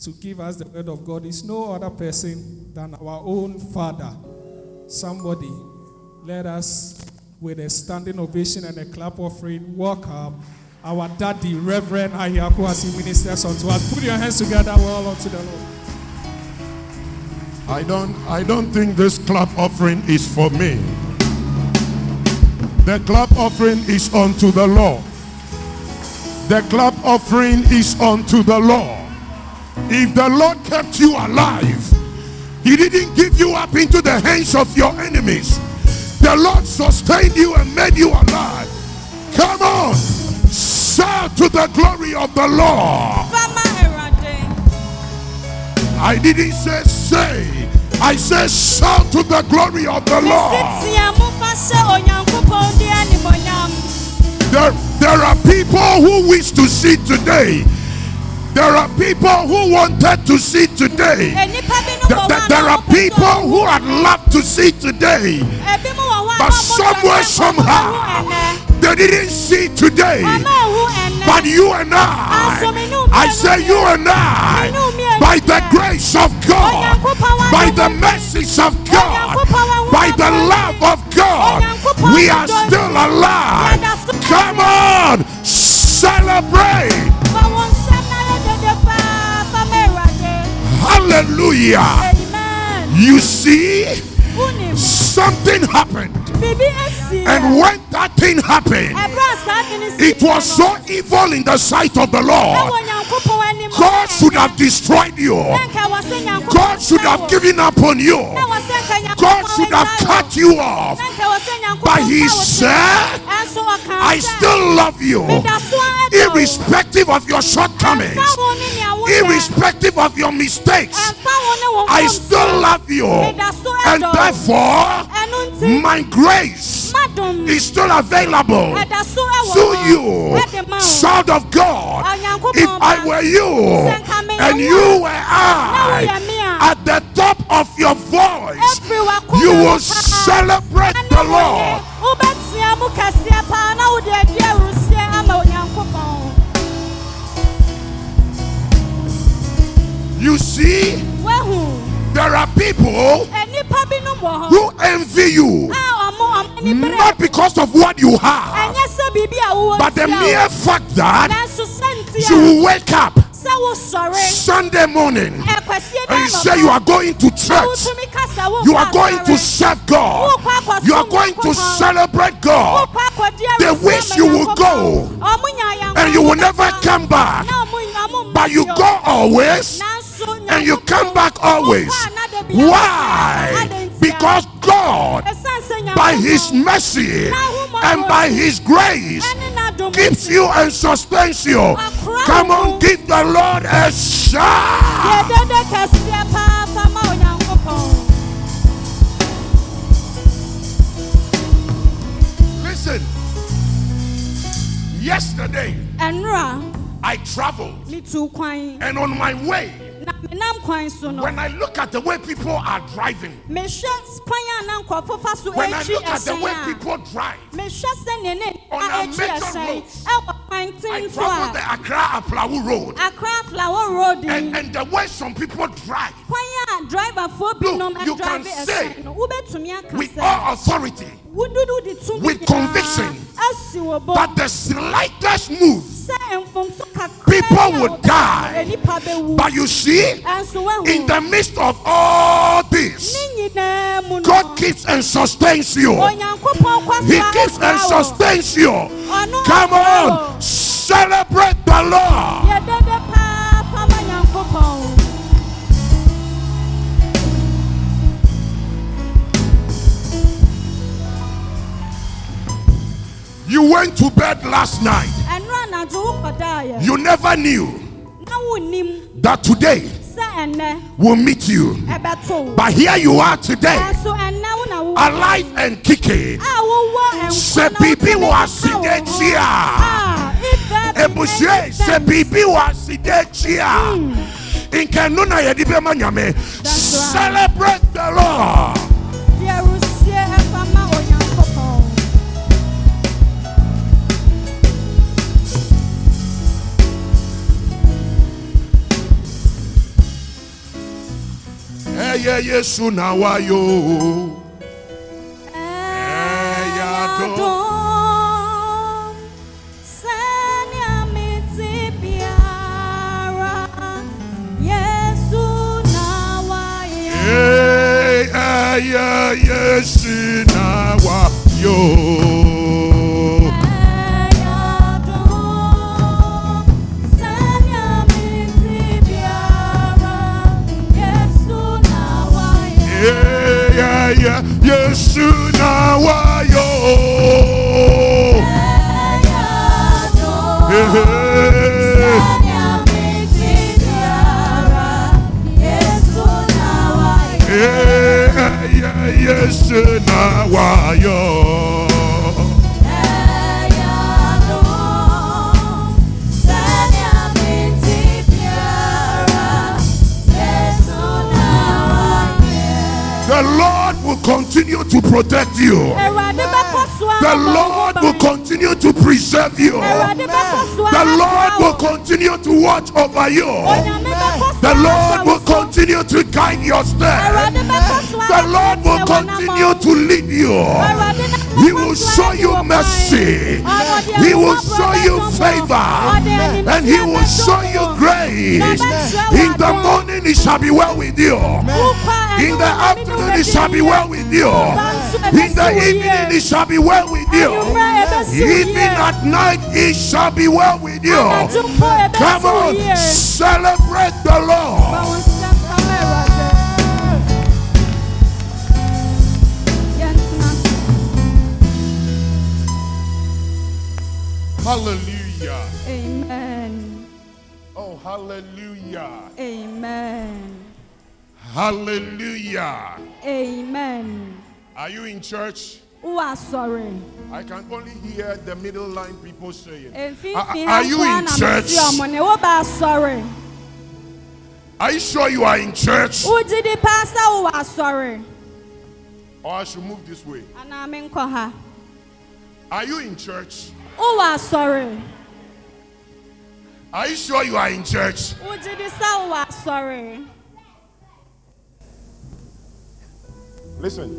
to give us the word of God is no other person than our own Father. Somebody, let us, with a standing ovation and a clap offering, welcome our daddy, Reverend Ahiaku, as he ministers unto us. Put your hands together well unto the Lord. I don't I don't think this clap offering is for me. The clap offering is unto the Lord. The clap offering is unto the Lord. If the Lord kept you alive, He didn't give you up into the hands of your enemies. The Lord sustained you and made you alive. Come on, shout to the glory of the Lord. I didn't say say. I say shout to the glory of the Lord. There, there are people who wish to see today. There are people who wanted to see today. There, are people who had loved to see today. But somewhere, somehow, they didn't see today. But you and I, I say you and I, by the grace of God, by the mercies of God, by the love of God, we are still alive. Come on, celebrate. Hallelujah. You see, something happened. And when that thing happened, it was so evil in the sight of the Lord. God should have destroyed you. God should have given up on you. God should have cut you off. But He said, I still love you, irrespective of your shortcomings, irrespective of your mistakes. I still love you. And therefore, my grace is still available to you, child of God. If I were you and you were I, at the top of your voice, you will celebrate the Lord. wobɛteɛ mu kɛseɛ paa na wode adi awurusie ama onyankopɔn You see, there are people nnipa binom wɔ hɔ who envy you, a ɔmo ɔmo ani bere not because of what you have, ɛnyɛ sɛ biribi a wowɔ but the mere fact that nanso sɛ ntia you will wake up Sunday morning and you say you are going to church. wotumi ka sɛ wo You are going to serve God. You are going to celebrate God. They wish you would go. And you will never come back. But you go always. And you come back always. Why? Because God, by His mercy and by His grace, keeps you and sustains you. Come on, give the Lord a shout. yɛdede kɛseɛ paa fama onyankopɔn Listen, yesterday I traveled and on my way, na menam kwan so no. When I look at the way people are driving, mehwɛ kwan a na nkurɔfo fa so when I akyi look at the way ɛhyɛn a people drive, mehwɛ sɛ ne ne On a a akyi major ɛhyɛn road. ɛwɔ kwan I ten so traveled the a Accra Aflao Road, akra flower road yi. and, and the way some people drive kwan a driverfoɔ binom Look, you can say with all authority wodudu de tumi with conviction asi wɔ bɔ that the slightest move, sɛ mfomso kakra People would die. but you see, in the midst of all this, ne nyinaa mu no God keeps and sustains you. He keeps and sustains you. Come on, celebrate the Lord. You went to bed last night. ɛno anadwo wokɔdaeɛ You never knew that today will meet you. But here you are today, ɛnso ɛnnɛ wo na wo alive and kicking. a Sɛ biribi wɔ ka ase wo dɛ ho. kyia. If there be ebusue sɛ biribi wɔ ase dɛ kyia nkɛno na yɛde nyame. Celebrate the lord ɛyɛ yesu na wayo. Eyadom, sɛnea mete biara, Yesu na ɛyɛ yesu na wayo yesu na wayo Eyadom, Hey. sɛnea mete biara, Yesu na wayɛ. yesu na wayo will continue to protect you Awurade bɛkɔ so the lord will continue to preserve you Awurade bɛkɔ so the lord will continue to watch over you Onyame bɛkɔ so The Lord will continue to guide your steps. Awurade bɛkɔ so The Lord will continue to lead you. He will show you mercy. He will show you favor. And He will show you grace. In the morning, it shall be well with you. Wokɔ In the afternoon, it shall be well with you. In the evening, it shall be well with you. Even at night, it shall be well with you. Come on, celebrate the Lord. Hallelujah. Amen. Oh, hallelujah. Amen. Hallelujah. Amen. Are you in church? Who are sorry? I can only hear the middle line people saying. Are, Mfimfini are you ha in nkoa na church? mesi ɔmo ne wo ba asɔre. Are you sure you are in church? Wogye di paa sɛ wowɔ asɔre. Or I should move this way. Anaa menkɔ ha. Are you in church? Wowɔ asɔre. Are you sure you are in church? Wogye di sɛ wowɔ asɔre. Listen.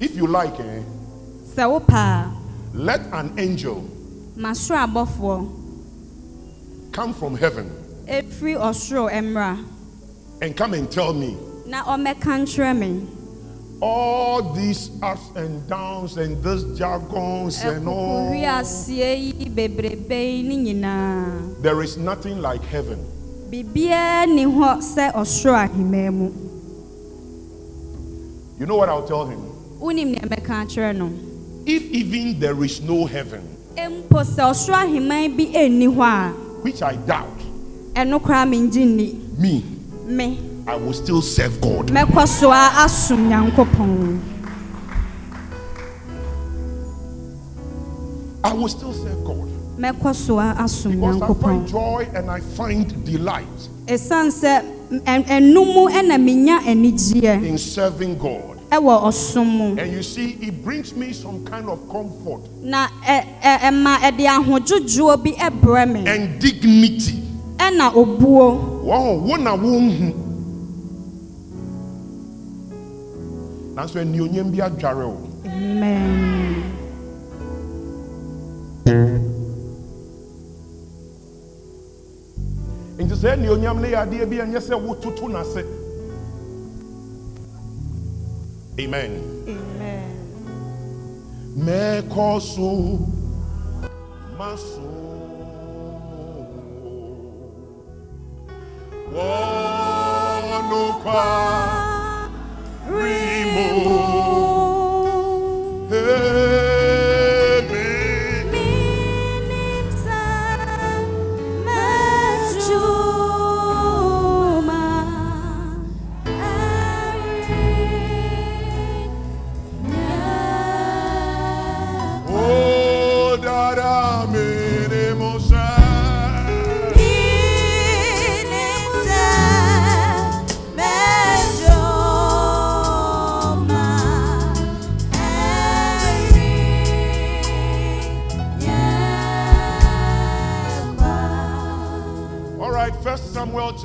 If you like, eh, Sɛ wo paa, let an angel come from heaven efiri ɔsoro mmra and come and tell me na ɔmmɛka nkyerɛ me. all these ups and downs and this jargons and all. Ɛkukuhwi aseɛ yi bebrebe yi ne nyinaa. There is nothing like heaven. You know what I'll tell him? Wonim nea mɛka akyerɛ no. If even there is no heaven, Mpo sɛ ɔsoro ahemman bi ɛnni hɔ a, which I doubt, ɛno koraa mengye nni. me, Me, I will still serve God. mɛkɔ so a asom I will still serve God. Mɛkɔ so a asom Because I find joy and I find delight Ɛsiane sɛ ɛ- ɛno mu ɛna menya anigyeɛ in serving God. ɛwɔ ɔsom mu. And you see, it brings me some kind of comfort. Na ɛ- ɛ- ɛma ɛde ahodwodwoɔ sɛ anuonyam no yɛ adeɛ bi a ɛnyɛ sɛ wototo n'ase amen. Amen. mɛkɔ so maso wɔno kwa rimo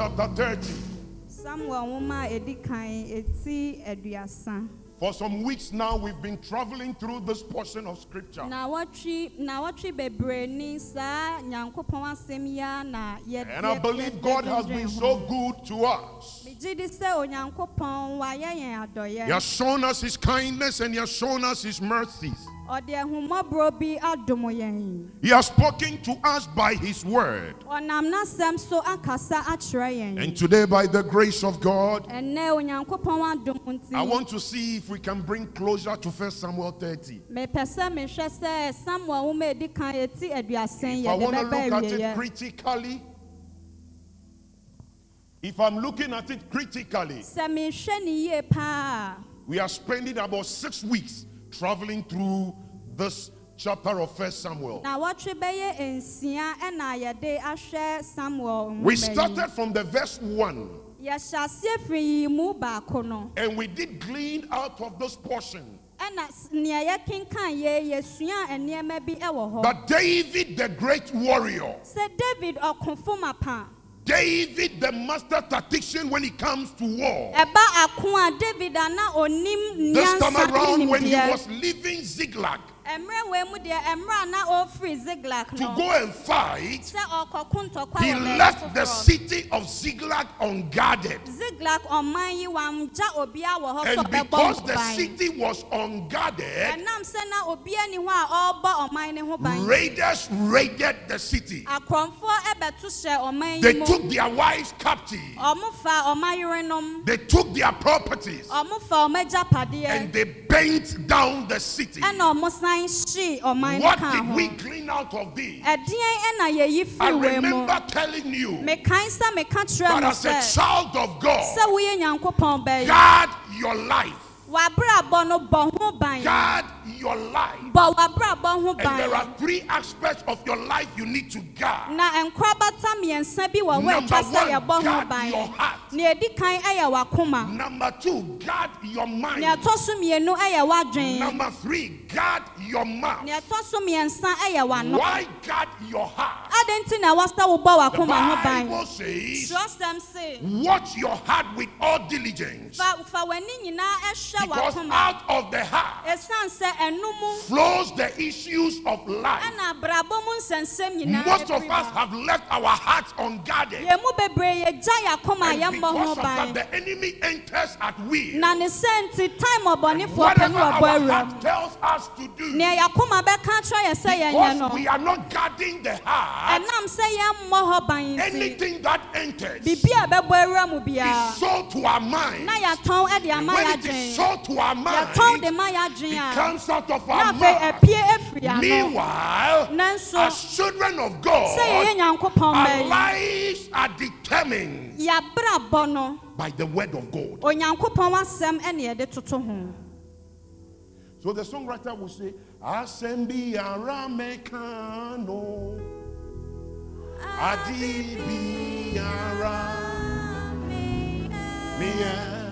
chapter 30. samuel nwoma a eti aduasa. For some weeks now, we've been traveling through this portion of scripture. na wɔtwi na wɔtwi bebree ni saa nyankopɔn asɛm ya na yɛ And I believe God has been so good to us. megye di sɛ onyankopɔn wayɛ yɛn adɔyɛ He has shown us His kindness and He has shown us His mercies. Ɔde ahomɔborɔ bi adom yɛn. He has spoken to us by His word. ɔnam n'asɛm so akasa akyerɛ And today, by the grace of God, ɛnnɛ onyankopɔn adom I want to see if we can bring closure to 1 Samuel 30. mepɛ sɛ mehwɛ sɛ samuel nwoma a edi kan eti aduasen If I want to look at it critically, if I'm looking at it critically, sɛ mehwɛ ne yie paa. we are spending about six weeks traveling through this chapter of First Samuel. na wɔtwe bɛyɛ nsia ɛna yɛde ahwɛ samuel We started from the verse 1 yɛhyɛ aseɛ firi yi mu baako no. And we did glean out of this portion. But s- nea yɛkenkan yɛ yɛsua nneɛma bi wɔ hɔ. That David, the great warrior, david ɔkofo mapa David, the master tactician when it comes to war, ɛba ako a david a na onim this time around when he was leaving Ziklag to go and fight, he left the city of Ziklag unguarded. And because the city was unguarded, raiders raided the city. They took their wives captive, they took their properties, and they burnt down the city san hye ɔman no What kaa did ho? we glean out of this? ɛdeɛn ɛna yɛyi I firi wei mu remember telling you mekae sɛ meka kyerɛ that mo as a child of sɛ God, woyɛ nyankopɔn bɛyɛ guard your life. w'abrabɔ no bɔ ho ban. Guard your life. bɔ w'abrabɔ ho And there ban are three aspects of your life you need to guard. na nkorabata mmiɛnsa bi wɔ hɔ Number atwa sɛ one, yɛbɔ ho guard ban your heart. nea ɛdi kan ɛyɛ w'akoma Number two, guard your nea mind. ɛtɔ so mmienu ɛyɛ w'adwen Number three, guard your mouth. nea ɛtɔ so mmiɛnsa ɛyɛ w'ano Why guard your heart? adɛn nti na ɛwɔ sɛ wobɔ The w'akoma ho ban Bible says, twerɛsɛm se watch your heart with all diligence. fa fa w'ani nyinaa ɛhwɛ Because w'akoma out of the heart flows the issues of life. Most of us have left our hearts unguarded. And because of that, the enemy enters at will. Whatever our heart tells us to do, because we are not guarding the heart, anything that enters is sold to our mind. When it is sold to our mind, becomes a out of our mouth. apie afiri ano Meanwhile, as children of God, our lives are determined by the word of God. onyankopɔn asɛm ɛne yɛde toto ho. So the songwriter will say, Assembly Aramekano, Adibi Ara, Mia,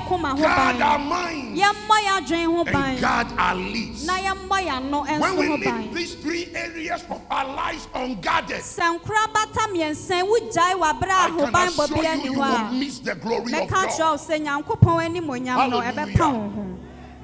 guard our minds, yɛmmɔ yɛ adwen ho and guard our lips. na yɛmmɔ yɛ ano When we leave these three areas of our lives unguarded, sɛ nkora bata mmiɛnsa wogyae w'abrɛ I a can hoban assure bɔ bi you, ani you hɔ will a miss the glory of God. kyerɛ wo sɛ nyankopɔn animonyam no Hallelujah.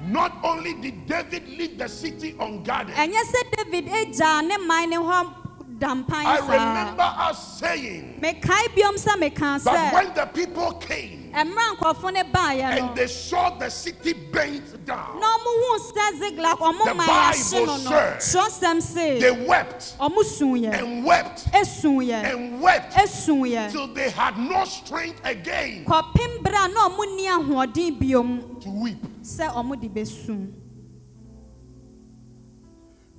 Not only did David leave the city unguarded, ɛnyɛ sɛ david agyaa ne man ne hɔ dampan I remember us saying mekae biom sɛ mekaa that when the people came ɛmmerɛ nkurɔfo ne baeɛ no and they saw the city burnt down, na ɔmo huu sɛ ziglag ɔmo The man yɛahye no Bible no says twerɛsɛm se they wept ɔmo suuyɛ and wept esuuyɛ and wept esuuyɛ till they had no strength again kɔpem berɛ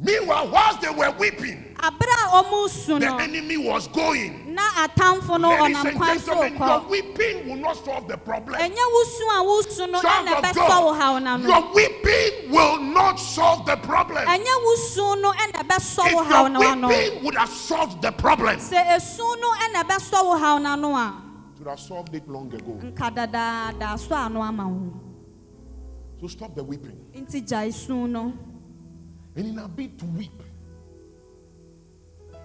Meanwhile, whilst they were weeping, abere a ɔmo su the no enemy was going. na atamfo no Ladies ɔnam and kwan so gentlemen, your kɔ weeping will not solve the problem. ɛnyɛ wusu a wusu no Child ɛna of ɛbɛsɔ wo haw God, n'ano your weeping will not solve the problem. ɛnyɛ wusu no ɛna ɛbɛsɔ wo If haw your n'ano weeping would have solved the problem, it sɛ esu no ɛna ɛbɛsɔ wo haw n'ano a would have solved it long ago. nka dadaada so ano ama wo So stop the weeping. nti gya esu no And in a bid to weep,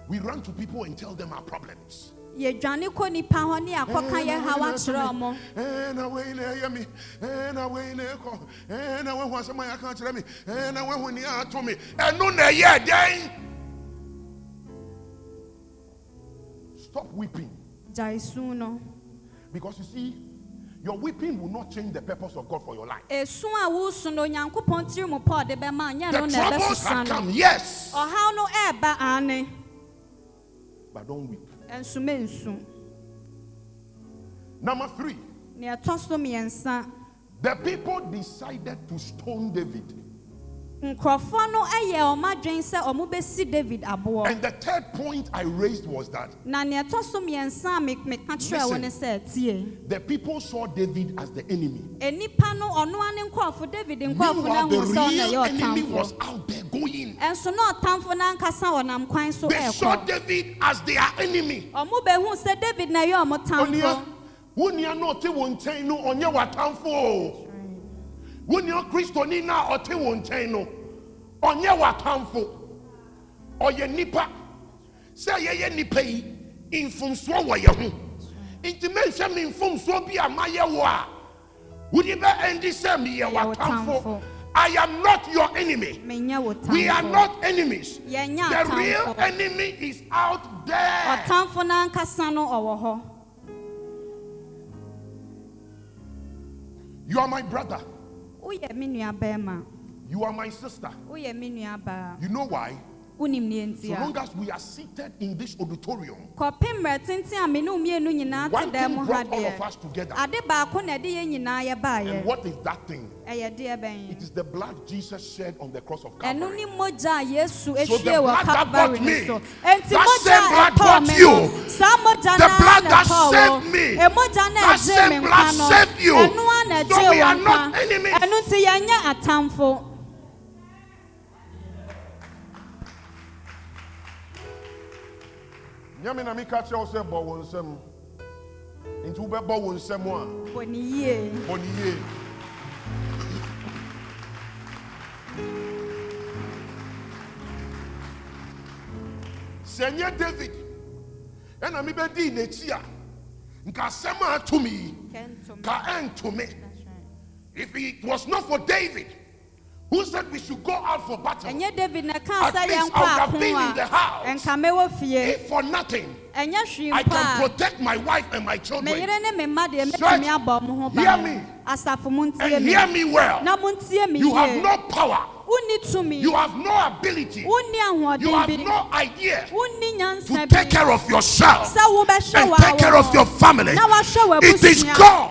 we run to people and tell them our problems. yɛdwane kɔ nipa hɔ ne akɔka yɛ eh, haw akyerɛ ɔmo ɛna wei na ɛyɛ me ɛna wei na ɛkɔ ɛna wahu asɛm a yɛaka kyerɛ me ɛna wahu ne ato me ɛno na ɛyɛ dɛn stop weeping. Gya esu no because you see your weeping will not change the purpose of God for your life. Esu a wusu no onyankopɔn tiri mu paul de bɛma nyɛ the no na troubles ɛbɛsesa have no come yes. Ɔhaw no ɛɛba ane but don't weep. Nso mensu number three. Nea ɛtɔ so mmiɛnsa the people decided to stone David nkurɔfoɔ no yɛ ɔmo adwene sɛ ɔmo bɛsi david aboɔ. And the third point I raised was that na nea ɛtɔ so mmiɛnsa a me- meka kyerɛ wo ne sɛ tie. The people saw David as the enemy. Nnipa no ɔnoa ne nkɔɔfo david nkɔɔfo Meanwhile, the ahu sɛ ɔna real ɛyɛ enemy was ɔtamfo out there going. ɛnso na ɔtamfo no ankasa ɔnam kwan so They saw David as their enemy. ɔmo bɛhu sɛ david na ɛyɛ ɔmo Onia, tamfo wunia no ɔte wɔn nkyɛn no ɔnyɛ w'atamfo o. Wunia Kristoni na ɔte wɔn nkyɛn no ɔnyɛ w'atamfo. Ɔyɛ nipa. Sɛ yɛyɛ nipa yi, mfomsoɔ wɔ yɛn ho. Nti mɛnhwɛ me mfomsoɔ bi a mayɛ wɔ a, wodi bɛ ɛndi sɛ meyɛ Yɛ wo w'atamfo. tamfo. I am not your enemy. We are not enemies. The real enemy is out there. ɔtamfo no ankasa no ɔwɔ hɔ You are my brother. Woyɛ me You are my sister. woyɛ me You know why? wonim ne So long as we are seated in this auditorium, kɔpem mmerɛ tenten a me ne wo mmienu nyinaa one te dɛm thing ha brought all of deɛ us together. ade baako na ɛde yɛn nyinaa And what is that thing? ɛyɛ deɛ bɛn It is the blood Jesus shed on the cross of ɛno Calvary. ne mogya a yesu So the wɔ blood that calvary no me, so enti that mogya same a blood me you. no saa mogya The blood na that saved wo me. na That ɛgye same me blood nkwa no saved you. ɛno a na So ɛgye we wɔ are not nkwa enemies. ɛno nti yɛnyɛ atamfo nyame na meka kyerɛ wo sɛ bɔ wo nsɛm. Nti wobɛbɔ wo nsɛm a bɔ ne yie. bɔ ne yie. Sɛ nyɛ david ɛna mebɛdii n'akyi a nka asɛm a me yi ka ɛnto me. If it was not for david who said we should go out for battle? Ɛnyɛ david na ka At sɛ least yɛnkɔ I would have ako been in the a house. ɛnka mɛwɔ fie. If for nothing ɛnyɛ hwee i can mpo a protect my wife and my me children. yere ne me mma deɛ Church, mɛtumi abɔ mo ho hear ban me. asafo mo ntie and me. hear me well. Na montie me you have yie. no power. wonni tumi you have no ability. You have no idea to take care of yourself and take care of your family. It is god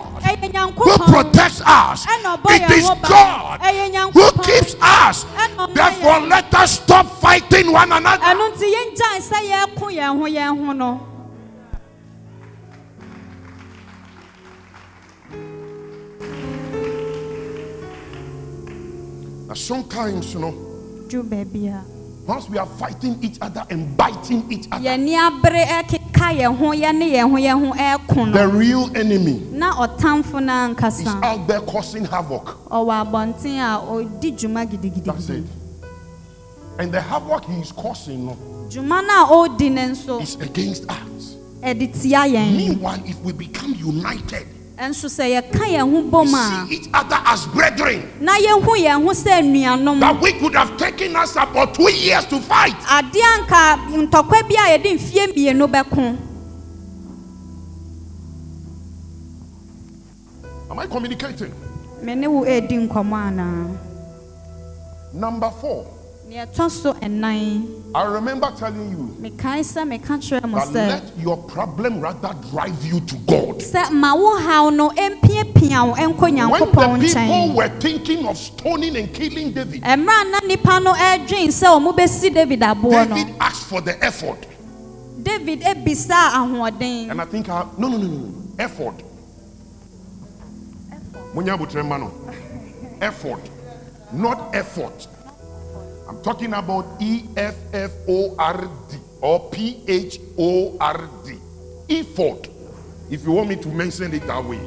who protects us. It is god who keeps us. Therefore let us stop fighting one another now sometimes you know. Dwo baabi a once we are fighting each other and biting each other yɛni abere ɛkeka yɛn ho yɛne yɛn ho yɛn ho ɛko the no real enemy na ɔtamfo no is ankasa. out there causing havoc. Ɔwɔ abɔnten a ɔdi dwuma that's it. Gidigidi and the havoc he is causing no, dwuma no a ɔredi ne nso. is against us. Ɛde tia yɛn meanwhile if we become united ɛnso sɛ yɛka yɛn ho bom a see each other as brethren. Na yɛhu yɛn ho sɛ anuanom. That we could have taken us about two years to fight. Adeɛ anka ntɔkwa bi a yɛde mfie mmienu bɛko. Am i communicating? Me ne wo ɛredi nkɔmmɔ anaa number four. Nea ɛtɔ so ɛnan I remember telling you mekae sɛ meka kyerɛ mo that let your problem rather drive you to God. sɛ ma wo haw no ɛmpiapia wo ɛnkɔ When the people were thinking of stoning and killing David, ɛmmerɛ a na nnipa no ɛdwen sɛ ɔmo bɛsi david aboɔ no David asked for the ephod. david And I think, I, no, no, no, no, no. Effort. Butrema. Effort. Not effort. I'm talking about E F F O R D or P H O R D. Ephod. If you want me to mention it that way.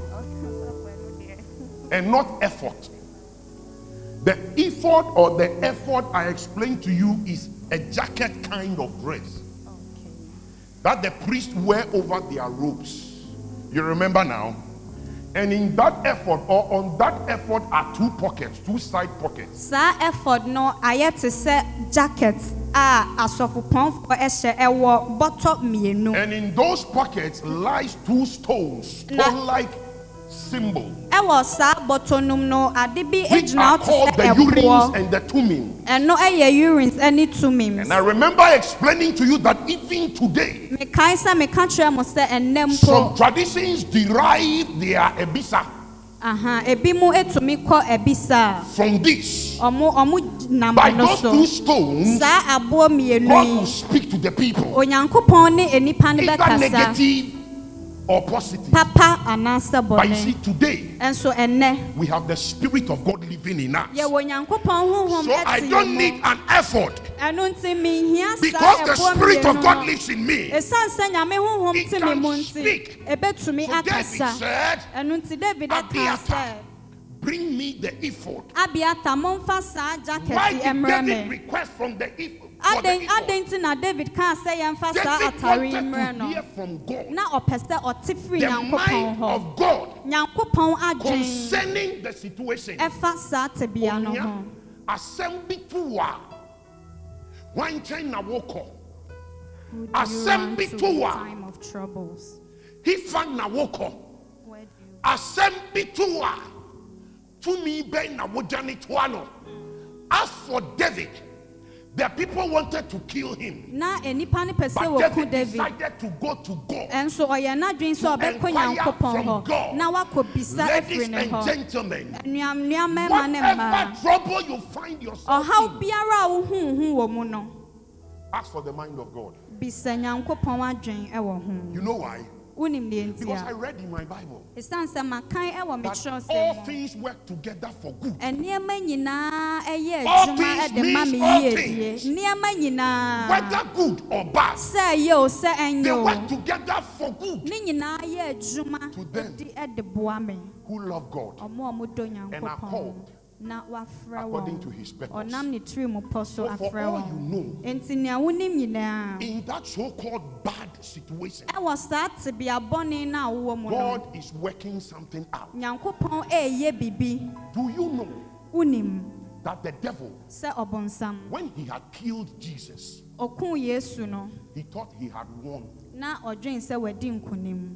And not effort. The ephod or the ephod I explained to you is a jacket kind of dress that the priests wear over their robes. You remember now? And in that effort, or on that effort, are two pockets, two side pockets. saa effort no ayɛ te sɛ jacket a asɔfopɔnfoɔ ɛhyɛ ɛwɔ bɔtɔ mmienu And in those pockets lies two stones, stone-like symbol, ɛwɔ saa bɔtɔ no mu no ade bi which gyina are hɔ te called sɛ ɛboɔ. and the tumim. ɛno ɛyɛ urines ɛne tumims And I remember explaining to you that even today, mekae sɛ meka kyerɛ mo sɛ some mpo traditions derive their ebisa. Aha ebi mu etumi kɔ ebisa. From this. ɔmo ɔmo nam By no those so. two stones, saa aboɔ mmienu God will yi speak to the people. onyankopɔn ne enipa either bɛkasa. negative or positive. papa anaasɛ But you see, bɔne today ɛnso ɛnnɛ we have the Spirit of God living in us. yɛwɔ onyankopɔn honhom So I ɛte don't yɛn need mu an ephod ɛno nti menhia saa because the ɛboɔ Spirit of mmienu God no lives in me. ɛsiane sɛ nyame honhom It te me can mu nti speak. ɛbɛtumi So David akasa said, ɛno nti david ɛkaa Abiathar, sɛ Bring me the ephod. abiata momfa saa Why jacket did mmrɛ David me request from the ephod? Adɛn adɛn nti na david kaa sɛ yɛmfa saa David atare yi wanted mmrɛ to no hear from God. Na ɔpɛ sɛ ɔte firi nyankopɔn hɔ nyankopɔn adwen concerning the situation. ɛfa saa tebea no ho. asɛm bi to wo a wankyɛn na wokɔ asɛm bi to to in wo a time of troubles? hifa na wokɔ Where do you asɛm bi to wo a tumi bɛn na wogya ne toa no as for david the people wanted to kill him. Na enipa ne sɛ but wɔku david david. decided to go to god. Ɛnso ɔyɛ n'adwen sɛ ɔbɛkɔ nyankopɔn hɔ na wakɔ bisa ladies afiri ne and hɔ gentlemen nnuam nnuamɛma ne mmaa whatever trouble you find yourself ɔhaw in biara a wohuhu wɔ mu no. ask for the mind of god. Bisa nyankopɔn adwen ɛwɔ ho. You know why Because I read in my Bible that all things work together for good. All things means all things. Whether good or bad, they work together for good. To them who love God and are called according to wɔn his purpose. ɔnam ne tiri mu pɔ so So for afrɛ all wɔn. you know, nti nea wonim nyinaa in that so-called bad situation ɛwɔ saa tebea bɔne no a wowɔ mu no god is working something out. Nyankopɔn ɛɛyɛ bibi do you know wonim that the devil sɛ ɔbonsam. when he had killed jesus ɔkuu yesu no he thought he had won. na ɔdwen sɛ wadi nkonim.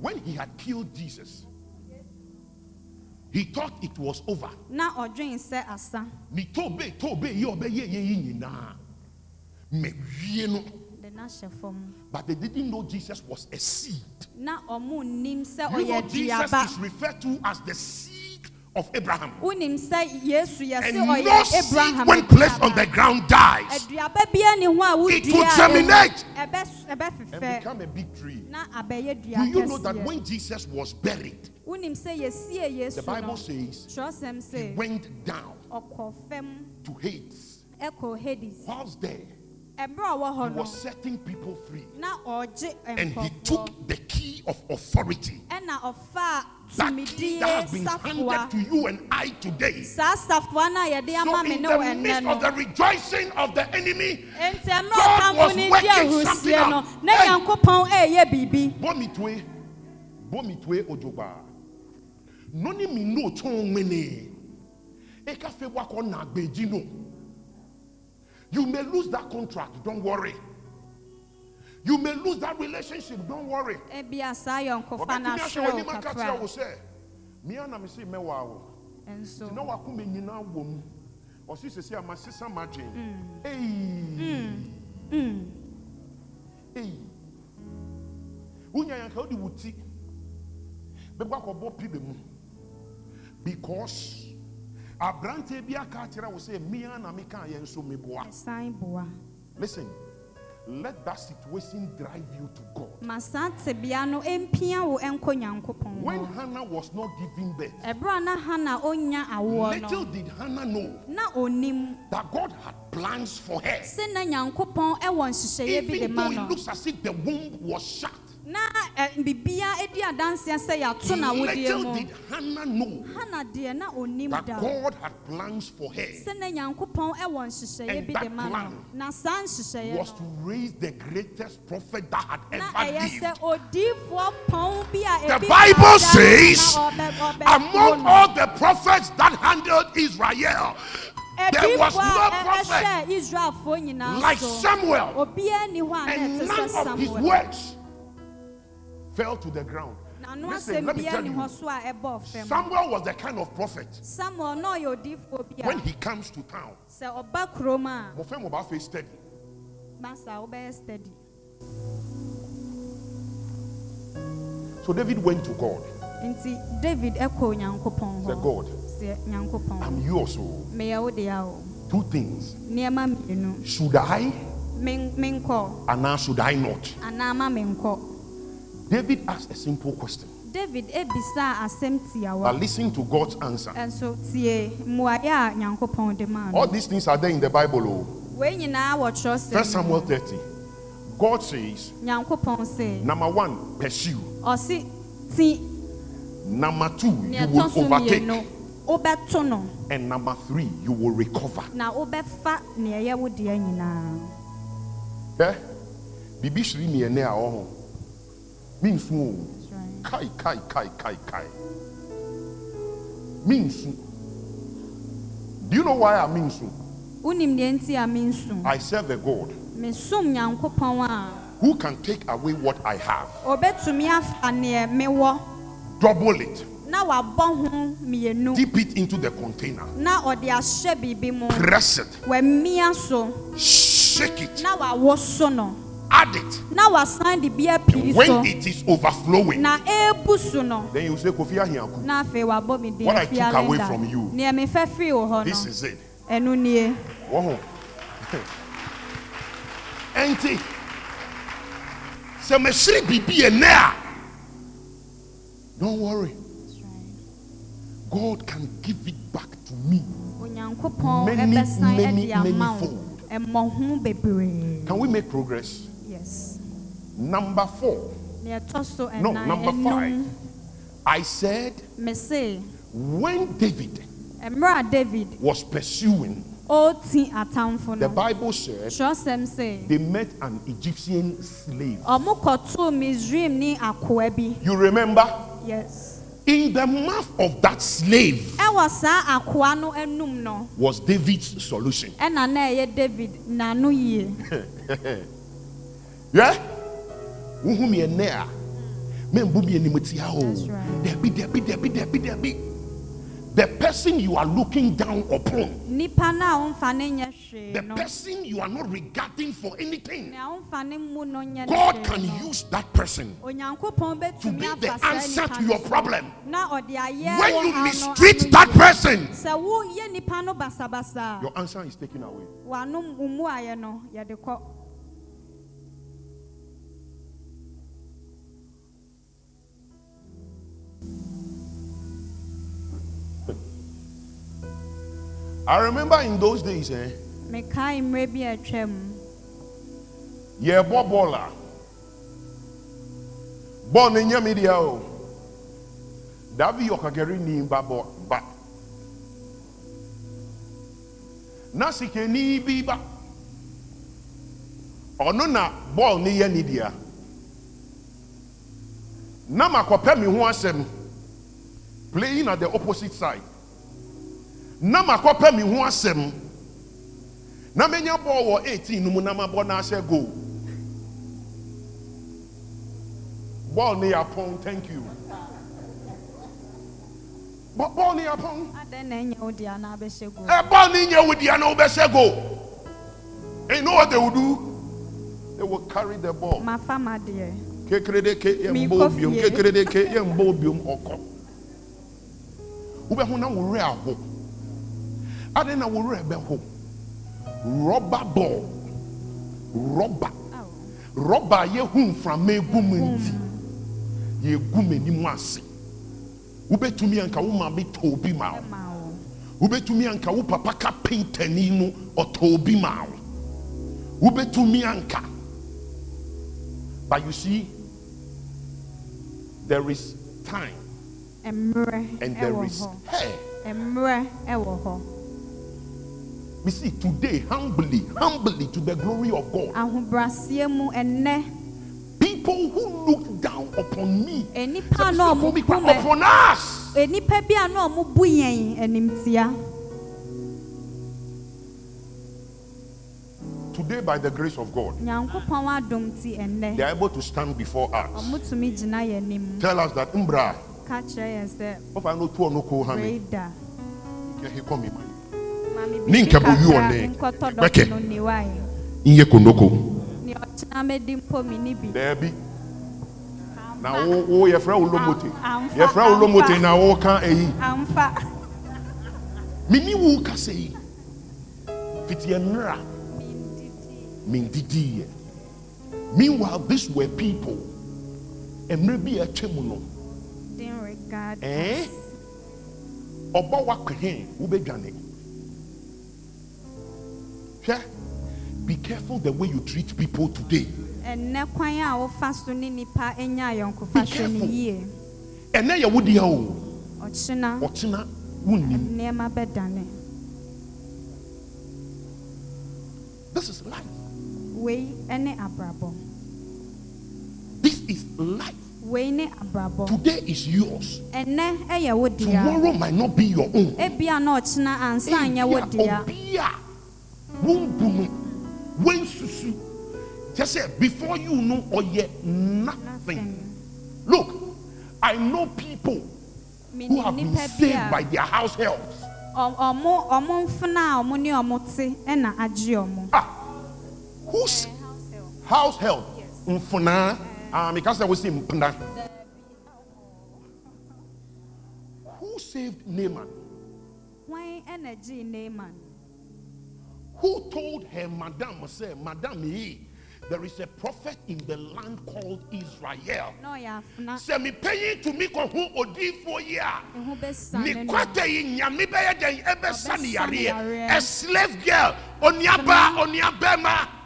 When he had killed jesus he thought it was over. Na ɔdwen sɛ asa ne tobe tobe yi a ɔbɛyɛ yɛ yi nyinaa mɛwie no de n'ahyɛ fam but they didn't know jesus was a seed. Na ɔmo nnim sɛ you know jesus is referred to as the seed of abraham. Wonim sɛ yesu yɛse and ɔyɛ no seed when placed on the ground dies. Aduaba bia ni ho a It wodua will a germinate. ɛbɛ and become a big tree. Na abɛyɛ do dua you know that when jesus was buried wonim sɛ yɛsie the bible says he went down to hades. Whilst there ɛberɛ a ɔwɔ he was setting people free. And he took the key of authority that key that has been handed to you and i today. Saa safoa no a yɛde so in the midst of the rejoicing of the enemy God was ɔtamfo no di working something out. Hey. Nyankopɔn ɛɛyɛ biribi bomitwe bomitwe ojogba noni mi no tún wini eka fe wakọ na agbeji no you may lose that contract don't worry. You may lose that relationship don't worry. Ebia saa yɔnkofa no ọbẹtumi ahyẹ ahwerɛ wọn wo ni ma ka kyerɛ kakra wo sɛ mia na mi si mɛwa o. Nso nti na wakoma nyinaa wɔ mu. Ɔsi sisi ama sisa margin Mm. eyi eyi wunya yanka wode wo ti bɛbɔ akɔbɔ pi bɛ mu because aberanteɛ bi aka akyerɛ wo sɛ mmea na meka yɛn nso meboa. Ɛsan boa. Listen let that situation drive you to god. Ma saa tebea no mpia wo nkɔ nyankopɔn when hannah was not giving birth ɛberɛ a na hana ɔnya awoɔ little no did hannah know na onim that god had plans for her. sɛ na nyankopɔn ɛwɔ nhyehyɛeɛ bi de even ma though no. it looks as if the womb was shut na ɛ, bibia adi adanseɛ sɛ yɛato na wodeɛ little mu did hannah know hana deɛ na onim that da. God had plans for her. Sɛ na nyankopɔn ɛwɔ nhyehyɛeɛ And bi that de ma no. plan na saa nhyehyɛeɛ was to no raise the greatest prophet that had na ever ɛyɛ sɛ lived. odiifoɔ pɔn bi a The ebi Bible ada says, na ɔbɛ- ɔbɛkuo among no. all the prophets that handled Israel, there was no a ɛ- prophet ɛhyɛ Israelfoɔ nyinaa like so. Samuel, Obiara ni hɔ a na and ɛte none sɛ of his Samuel. words fell to the ground. Listen, let me tell you, hɔ so a ɛbɔ fam. Samuel was the kind of prophet Samuel na ɔyɛ odiifoɔ bi when he comes to town. sɛ ɔba kurom a mo fẹ́ mo bá fẹ́ steady. masa wobɛyɛ steady. So David went to God. David Said. God, I'm yours. Oh. meyɛ wo dea o. Two things. Should I and now should I not? Anaa ma menkɔ. David asked a simple question. David ebisa asɛm But tiawa. listen to God's answer. Nso tie mmuaeɛ a Nyankopɔn de maa All these things are there in the Bible. Oh. Wei nyinaa wɔ First Twerɛsɛm mu. Samuel 30. God says, Nyankopɔn sɛ number one, pursue. ɔse ti Number two, you will overtake. wobɛto no And number three, you will recover. na wobɛfa nea ɛyɛ wo deɛ nyinaa Eh? Bibi a oho. Minsu o. Kai kai kai kai kai. Minsu. Do you know why I minsu? wonim deɛ nti a mensom I serve a God mesom nyankopɔn a who can take away what I have, ɔbɛtumi afa neɛ mewɔ. Double it, na wabɔ ho dip it into the container, na ɔde ahyɛ biribi mu. Press it, shake it, na wawoso no add it. na wasan de bi apiri When so it is overflowing, na ebu so no then you say, Kofi Ahiaku, na afei wabɔ me din What I Afia took away Linda. from you. neɛ mefɛ firi wo hɔ this no is it. ɛno nie Whoa. Enti. Sɛ mesiri bibi ene a. Don't worry. God can give it back to me. onyankopɔn Many, ɛbɛsan many, ɛde ama many wo fold. ɛmmɔho bebree Can we make progress? Number four. neɛ ɛtɔ so No, number five. I said when David david was pursuing, the Bible said they met an Egyptian slave. ɔmo kɔtoo misraim ne akoa You remember? yes In the mouth of that slave ɛwɔ saa akoa no anum no was David's solution. ɛna na ɛyɛ david n'ano yie Yeah? Wohu me ene a membu me anim tia o. That's right. Debi debi debi debi debi. The person you are looking down upon, nipa no a womfa the person you are not regarding for anything, nea womfa mu no God can use that person to be the answer to your problem. na ɔde ayɛ When you mistreat that person, sɛ woyɛ nipa no basabasa a your answer is taken away. I remember in those days, eh, mekae mmerɛ bi a atwam yɛbɔ bɔɔl a bɔɔl no nyɛ me deɛ o. Dabi ɔkakɛre ni ba bɔ ba. Na sikani bi ba. Ɔno na bɔɔl no yɛ ne deɛ na makɔpɛ me ho asɛm playing at the opposite side. Na makɔpɛ me ho asɛm na menya bɔɔl wɔ 18 no mu na mabɔ no ahyɛ goal. Bɔɔl no yɛ apɔn thank you. Bɔɔl na wo go ɛ bɔɔl ni nyɛ wudi ana o bɛ sɛ go and you know what they will do? They will carry the ball. Mafa ma deɛ kekere de ke yɛ mbɔ kɔ biom fie. kekere de ke yɛ mbɔ biom ɔkɔ wobɛho na wo werɛ aho. Ade na wo werɛ bɛho rɔba ball rɔba rɔba a yɛhu mframa egu mu nti. Yɛgu m'anim ase wobɛtumi anka wo maame tɔ obi ma wo wobɛtumi anka wo papa ka pintani no ɔtɔ obi ma wo wobɛtumi anka. But you see there is time. And there is hɔ hey mmerɛ ɛwɔ hɔ we see today humbly humbly to the glory of god. Ahobraseɛ mu ɛnɛ people who look down upon me. Nnipa a na ɔmo bu upon mɛ upon us by the grace of god. Nyankopɔn adom ti ɛnɛ they are able to stand before us. Ɔmo tumi gyina yɛn anim. Tell us that Umbra. ka kyerɛ yɛn sɛ ofa no to no ko ha me reda Here he come in. Maame Ni biribi nka bo yi wɔ kakra ne- eh? nkɔtɔ Bɛkɛ. dɔko no niwa yɛ inye konoko ne ɔkyena mi ni bi. Debi. Na wo wo yɛfrɛ wo lomote. Yɛfrɛ wo lomote na wo ka eyi. Mini wo kasa yi. Fiti enra mindidi yɛ. Meanwhile these were people. Emre bi atwa mu no. didn't regard Eh? us. Ɔbɔ wa kɔhɛn wo bedwane. Hwɛ. Be careful the way you treat people today. ɛnɛ kwan a wofa so ne nipa anya Be ayɔnkofa hwɛ ne yie Ɛnɛ yɛ wo deɛ o. ɔkyena Ɔkyena wunnim. nneɛma bɛdane This is life. Wei ne abrabɔ. This is life. wei ne abrabɔ. Today is yours. ɛnɛ yɛ wo dea. Tomorrow might not be your own. ebia na ɔkyena ansa anyɛ wo dea. obi a wombu no wansusu kyɛ sɛ before you know ɔyɛ nothing. Look i know people who have been saved by their house helps ɔmo ɔmo mfena a ɔmo ne ɔmo te agye ɔmo. Ah who's house help? Mfuna meka sɛ wosi mpena who saved naaman? Hwan energy naaman? Who told her madam say madam yi there is a prophet in the land called israel. Na ɔyɛ afena sɛ mepɛ yi tumi kɔho odiifoɔ yi a ɛho bɛsa ne ne no. kwata yi nyame bɛyɛ ɛbɛsa ne Ɔbɛsa ne yareɛ a slave girl onuaba onuabɛma afena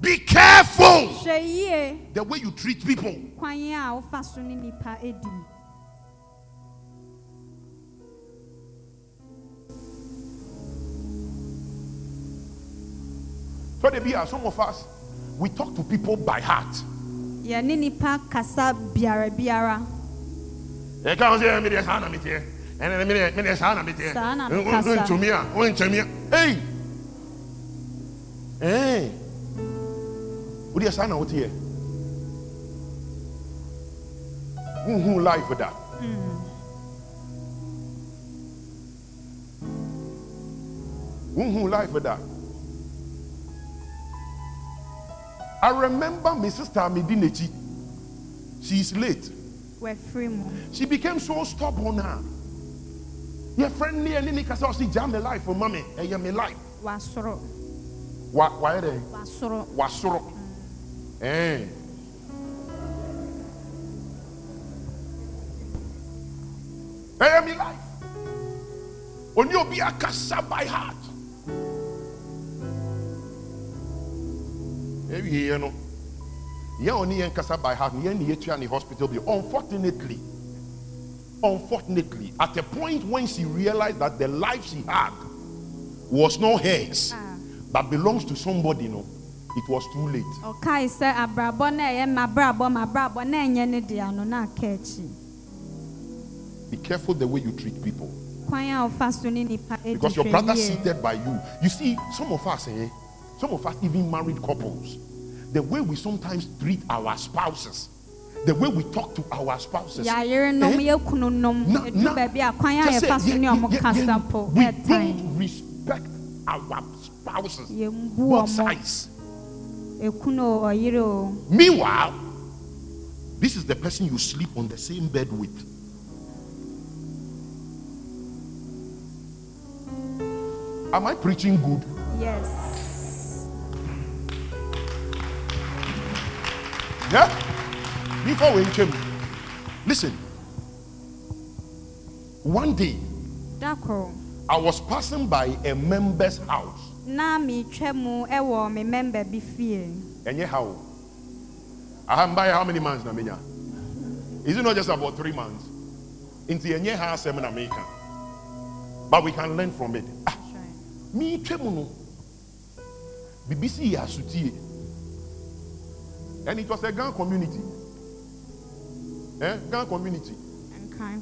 be careful the way you treat people kwan a wofa so ne nipa edi so they be some of us we talk to people by heart nipa kasa biara biara ɛka wo sɛ medeɛ saa na meteɛ ɛne medeɛ medeɛ saa na meteɛ Saa na mekasa. Ntumi a wontumi a ei ee wodeɛ saa na woteɛ wonhu life da wonhu life da I remember my sister Medinachi. She is late. wɔafiri mu She became so stubborn now. Your friend near Nini see jam the life for mommy and your life. Wasoro Why why they wasoro wasoro. Eh. Eh me life. Oni obi akasa by heart. Eh you know. Yeah, only yɛn kasa by heart. Yɛn ni yɛtua ne hospital bill. Unfortunately, unfortunately, at a point when she realized that the life she had was not hers, Ah. But belongs to somebody, you know, it was too late. ɔkae sɛ abrabɔ na ɛyɛ mabrabɔ mabrabɔ na ɛnyɛ ne dea no na aka Be careful the way you treat people. kwan a wofa so ne nipa edi Because your brother seated by you. You see, some of us, eh, some of us, even married couples, the way we sometimes treat our spouses, the way we talk to our spouses. Eh? Na- na- baabi a kwan a just say, yɛfa so ye- ne ye- ɔmo ye- kasa ye- po we don't respect our spouses. Both sides. ekunu o ɔyere o Meanwhile, this is the person you sleep on the same bed with. Am I preaching good? yes Yeah? Before we came, listen. One day, I was passing by a member's house. Na metwa mu ɛwɔ me member bi fie how? I haven't by how many months na menya? Is it not just about three months? Into a house in America. But we can learn from it. Ah, me twemu no. BBC asutie. And it was a Gan community. Eh? Gan community.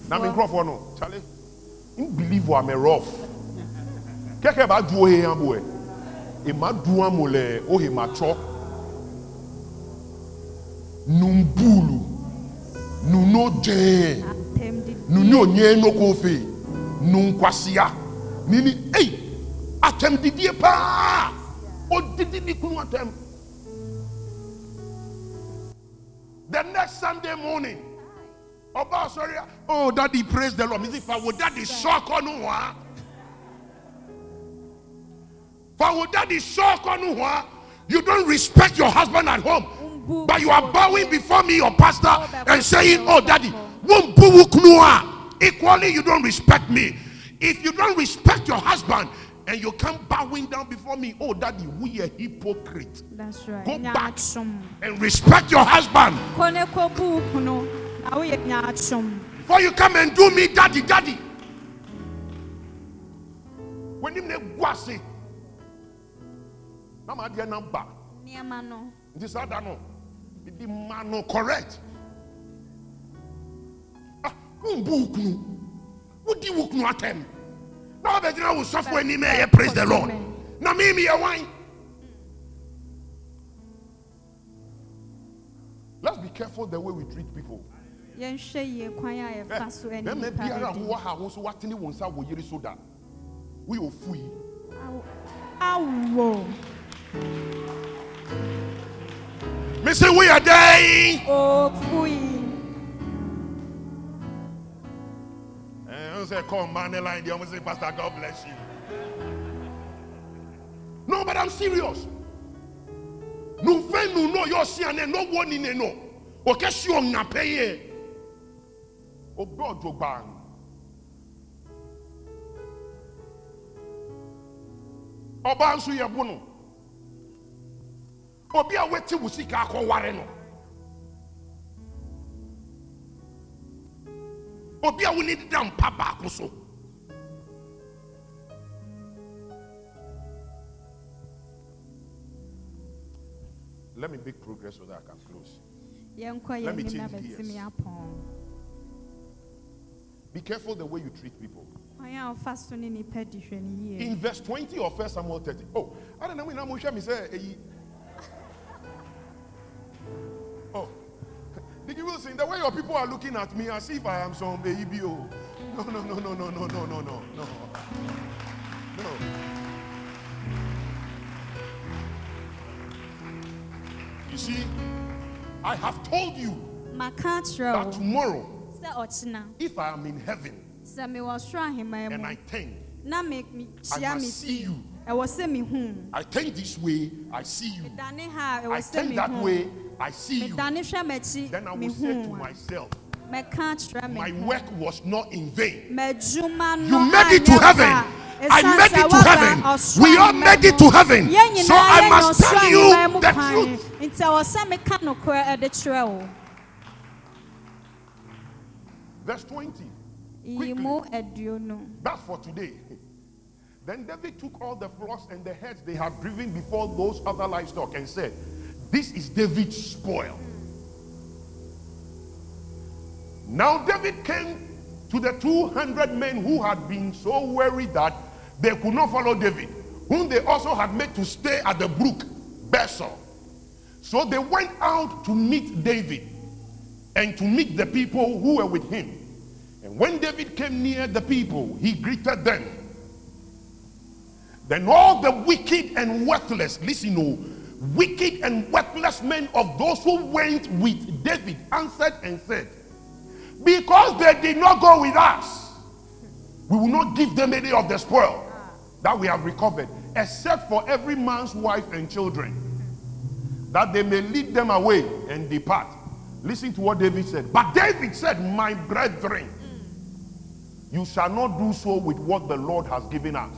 Na me nkurɔfoɔ no, Charlie. You believe what I'm rough. Kɛkɛ b'a du ohe yan bo ɛ. emaduam le wohe matsɔ numbulu. Nunodze nunyonye nokofe nunkwasia nini eyi atɛm didie paa didi ni kunu atɛm the next sunday morning. Ɔba asɔre oh daddy praise the lord. Mi si fa wo daddy sɔkɔ nu wa. You don't respect your husband at home, but you are bowing before me, your pastor, and saying, Oh, daddy, won't boo knua. equally you don't respect me. If you don't respect your husband and you come bowing down before me, oh, daddy, we a hypocrite. that's right Go back and respect your husband. kɔ ne kɔ bu kunu na Before you come and do me, daddy, daddy. When you na ma deɛ number. nneɛma no Nti saa da no, the man no correct. Ah, wumbu ukunu, wudi ukunu atem. Na ɔbɛgyina wo sɔfo anim ɛyɛ praise the Lord. Na mi mi yɛ wan. Let's be careful the way we treat people. yɛnhwɛ yie kwan a yɛfa so ɛne Mɛmɛ nipa biara bɛdi wowɔ ha wo nso watene wo nsa wɔ yere so da. Woyɛ ofu yi. awo Me say we are dying. ofui And I say, come man, the line. They almost say, Pastor, God bless you. No, but I'm serious. No no, no, you're seeing, no one in no. Okay, sure, na pay. Oh God, you bang. Ọba nso yɛ no. Obi a weti wo sika akɔware no. obi a deda mpa baako so. Let me make progress so that i can close. Let me yɛn nim na change gears. be careful the way you treat people. Kwan a ɔfa so ne nipa di hwɛ ne yie in verse 20 of first samuel 30 oh i don't know when i'm me say eh, you listen the way your people are looking at me as if i am some ABO. Oh. no no no no no no no no no no. No. You see i have told you kyerɛ that tomorrow if i am in heaven sɛ mewɔ soro aheman and i think na me me kyia must see you. ɛwɔ sɛ mehu i think this way i see you. Medane ha a ɛwɔ I think that way I see you. medane hwɛ m'akyi Then I will say to myself, mɛka kyerɛ me my work was not in vain. You made it to heaven. I made it to heaven. We all made it to heaven. So I must tell you the truth. nti ɛwɔ sɛ meka nokorɛ ɛde kyerɛ wo Verse 20. Quickly. That's for today. Then David took all the flocks and the heads they had driven before those other livestock and said, This is David's spoil. Now David came to the 200 men who had been so weary that they could not follow David, whom they also had made to stay at the brook Besor. So they went out to meet David and to meet the people who were with him. And when David came near the people, he greeted them. Then all the wicked and worthless, listen, oh, wicked and worthless men of those who went with David answered and said, Because they did not go with us, we will not give them any of the spoil that we have recovered, except for every man's wife and children, that they may lead them away and depart. Listen to what David said. But David said, My brethren, you shall not do so with what the Lord has given us.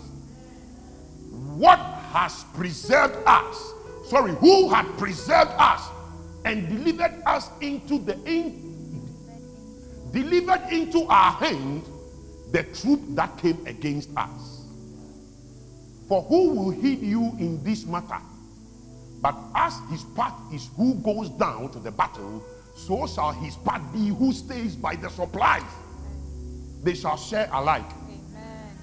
What has preserved us? Sorry, who had preserved us and delivered us into the in, delivered into our hand the troop that came against us. For who will heed you in this matter? But as his part is who goes down to the battle, so shall his part be who stays by the supplies. They shall share alike. Amen.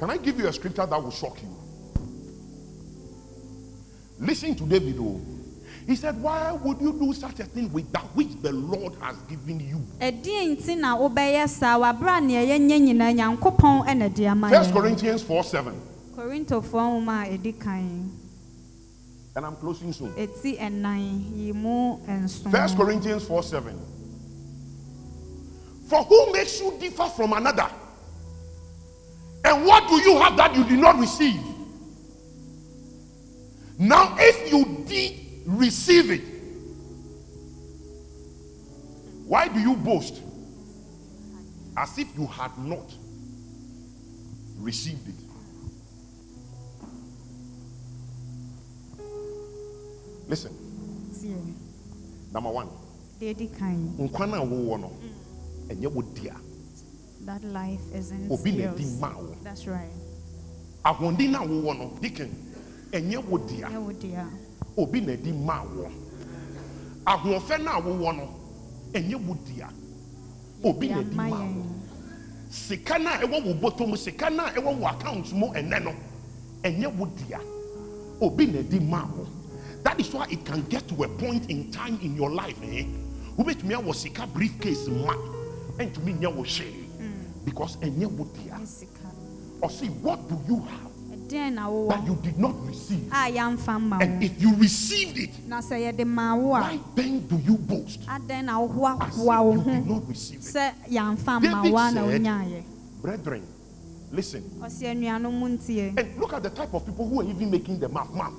Can I give you a scripture that will shock you? Listen to David. Oh. He said, Why would you do such a thing with that which the Lord has given you? First Corinthians 4 7. And I'm closing soon. First Corinthians 4 7. For who makes you differ from another? And what do you have that you did not receive? Now, if you did receive it, why do you boast? As if you had not received it. Listen. Number one. nkwa na wowɔ no mm. ɛnyɛ wo dea That life isn't obi na di ma wo That's right. ahoɔden na wowɔ no dikin ɛnyɛ wo dea obi na di ma wo. Ahoɔfɛ na wowɔ no ɛnyɛ wo dea obi na Yeah, di my ma wo. end. sika na ɛwɔ wo bɔtɔ mu sika na ɛwɔ wo account mu ɛnɛ no ɛnyɛ wo dea obi na di ma wo. That is why it can get to a point in time in your life eh wobɛtumi awɔ sika briefcase ma ɛntumi nyɛ wo hwee because ɛnyɛ wo dea ɔsi what do you have That you did not receive ah, a yɛamfa mma and if you received it Na sɛ yɛde maa wo a, why then do you boast ah, as wo you did not receive it sɛ yɛamfa mma David said- brethren listen Ɔse anuanom mu ntie. And look at the type of people who are even making the math. Math.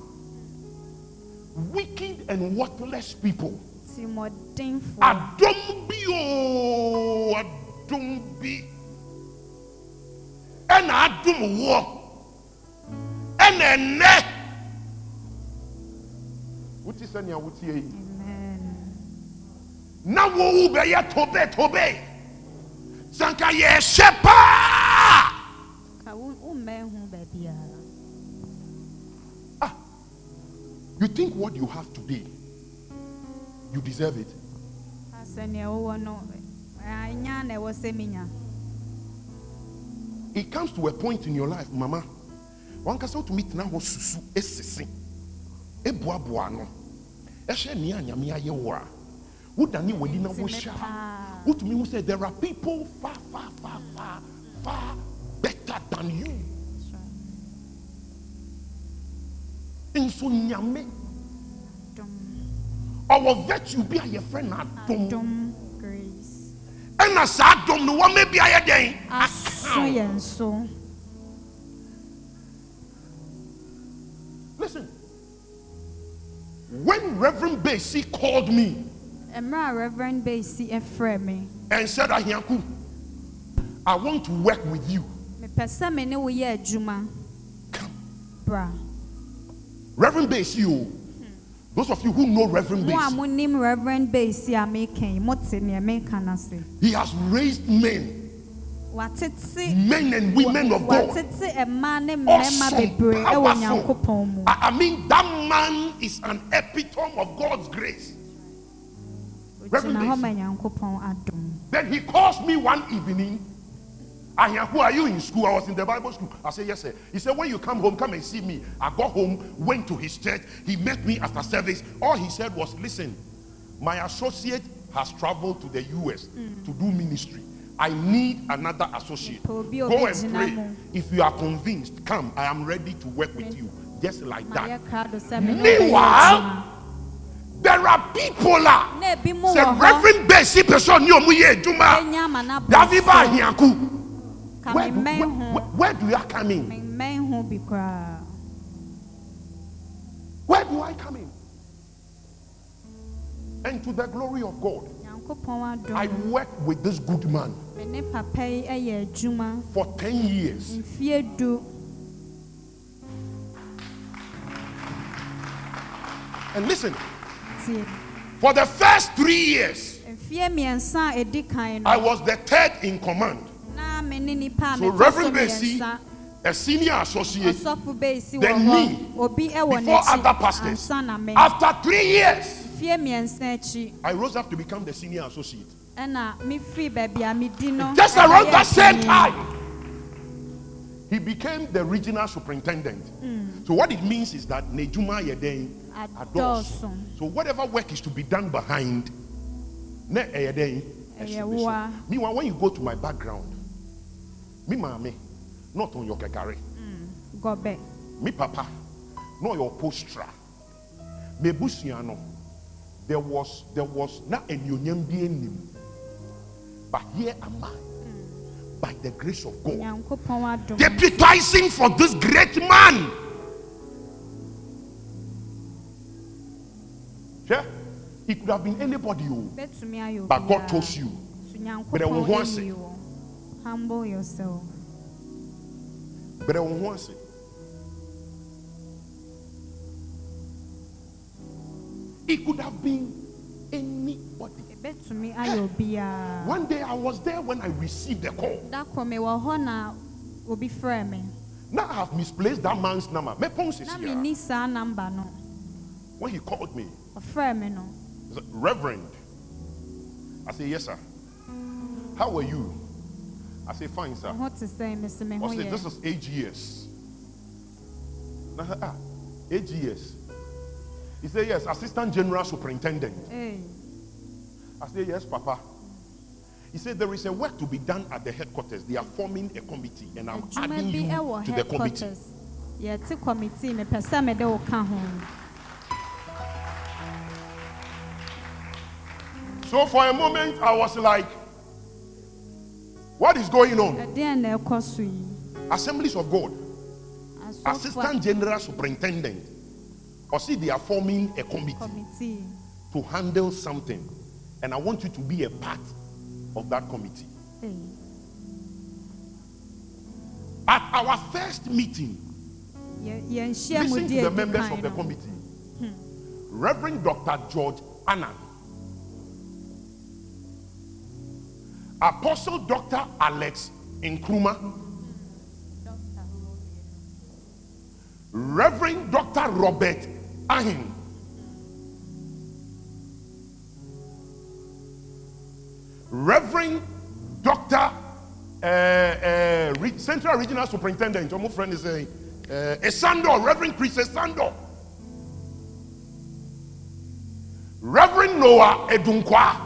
Wicked and worthless people. Timɔdenfoɔ. Adom bi o, adom bi. Ɛna adom wɔ. Ɛna ɛnɛ. Wote sɛ nea wote yi. Amen. Na wo wo bɛyɛ tobe tobe. Sanka yɛhyɛ paa. Ka wo- wommɛn ho. You think what you have today, you deserve it. Ka sɛ no, ɛnyɛ na ɛwɔ sɛ menya. it comes to a point in your life mama wankasa wotumi tena hɔ susu esisi eboaboa ano ɛhyɛ nea nyame ayɛ wɔ a wodane w'ani na wohyɛ a wotumi hu sɛ there are people far far far far far better than you. Nso nyame. Ɔwɔ virtue bi a yɛfrɛ no adom. Ɛna saa adom no wɔma bi ayɛ dɛn Aso yɛn so. Listen when reverend Basie called me Reverend Basie and said, Ahiaku, I want to work with you. mepɛ sɛ me ne wo yɛ adwuma. Come. Bra. Reverend Basie, oh, those of you who know Reverend Basie, Reverend Basie a meka yi, mote nea meka no ase. he has raised men, men and women of God. watete mmaa ne mmarima Awesome, powerful. I, I mean, that man is an epitome of God's grace. Reverend Ogyina hɔ ma Basie. Nyankopɔn adom. Then he calls me one evening. who are you in school? I was in the Bible school. I said, Yes, sir. He said, When you come home, come and see me. I got home, went to his church. He met me after service. All he said was, Listen, My associate has traveled to the US to do ministry. I need another associate. Go and pray. If you are convinced, come. I am ready to work with you. Just like that. yɛ krado sɛ me ne wo bɛyɛ Meanwhile. There are people ah. a na ebi mu sɛ wɔ hɔ reverend bɛsi pɛ sɛ ɔne ɔmo yɛ adwuma ɛnya ama na davi ba where, do- where, where, where do you come in me mmɛn ho bi koraa where do I come in? And to the glory of God I work with this good man me ne papa yi yɛ adwuma. For 10 years. And listen for the first three years mfie mmiɛnsa a ɛdi kan I was the third in command. na me ne nipa a so Reverend mmiɛnsa. a senior associate ɔsɔfo bɛsi wɔ then me, before other pastors. Ansa na me. After three years mfie mmiɛnsa akyi. I rose up to become the senior associate ɛna mefiri baabi a medi no Just around that same time, he became the regional superintendent. So what it means is that Nejuma Yeden adores. So whatever work is to be done behind, ne Yeden. Ɛyɛ woa. Meanwhile, when you go to my background, me mama, not on your kekare, gɔbɛ me papa, not your postra, me busiano. There was there was not a nim. But here am I, mm. by the grace of God deputizing for this great man. Sure? It could have been anybody, oh, ayɛ but God chose you. But ho nyankopɔn ase. humble yourself But I won't say. It could have been anybody. Ɛbɛtumi ayɛ obiara One day I was there when I received the call. da kɔ mewɔ hɔ na obi frɛ me Now I have misplaced that man's number. Me pon na sisi ya. menni saa When he called me, ɔfrɛ me no He said, Reverend. I say, Yes, sir. How are you? I say, Fine, sir. What to say, Mr. me ho I said, This is AGS. I said, Ah, AGS. He said, Yes, Assistant General Superintendent. Ee, I said, Yes, Papa. He said, There is a work to be done at the headquarters. They are forming a committee, and I'm adding you to the committee. headquarters yɛte committee mepɛ sɛ mede wo ka ho So for a moment, I was like, What is going on? ɛdeɛn na ɛkɔ so yi Assemblies of God. Assistant General Superintendent. Or see, they are forming a committee committee to handle something. And I want you to be a part of that committee. Ee, At our first meeting, listen to the members of the committee. Reverend Dr. George Annan, Apostle Dr. Alex Nkrumah, Reverend Dr. Robert Ahin, Reverend Dr. Uh, uh, Re- Central Regional Superintendent, your friend is saying, uh, Esando, Reverend Chris Esando, Reverend Noah Edunkwa,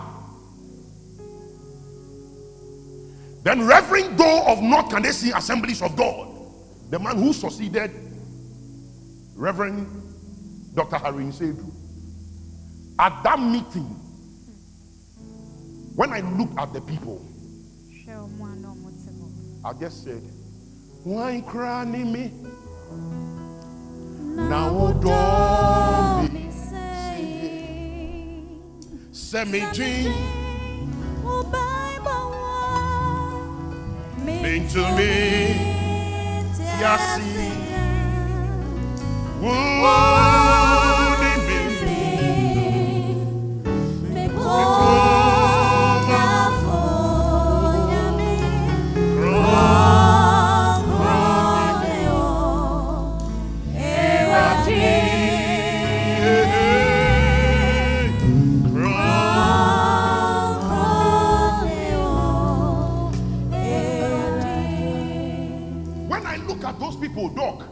then Reverend Doe of North Canadian Assemblies of God, the man who succeeded Reverend Dr. Harry Nsedu. At that meeting, when I look at the people, hwɛ ɔmo a na ɔmo te hɔ I just said, Why cry me? Now, oh, dog, me say, send me dream wo oh, Bible wa, me into me. te Yasi. ase. Doc,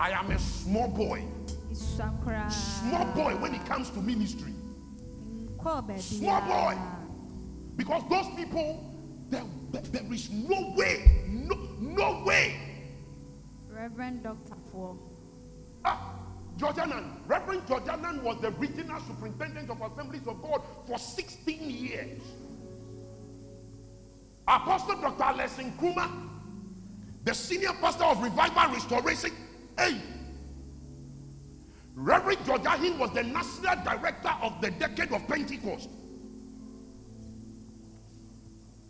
I am a small boy. Small boy when it comes to ministry. Small boy. Because those people, there, there is no way, no, no way. Reverend Dr. For. Ah, George Annan, Reverend George Annan was the regional superintendent of Assemblies of God for 16 years. Apostle Dr. Kuma, the senior pastor of Revival Restoration, hey, Reverend George Ahin was the national director of the Decade of Pentecost.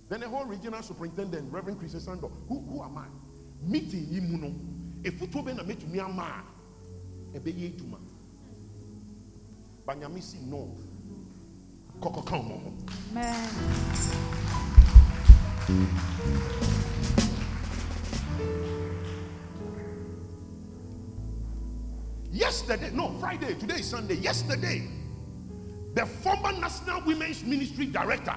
Then the whole regional superintendent, Reverend Chris Sando, who, who am I? Meeting him, if you told me to meet me, I'm a baby tuma. Banyamisi no. Koko Yesterday, no, Friday, today is Sunday. Yesterday, the former National Women's Ministry Director,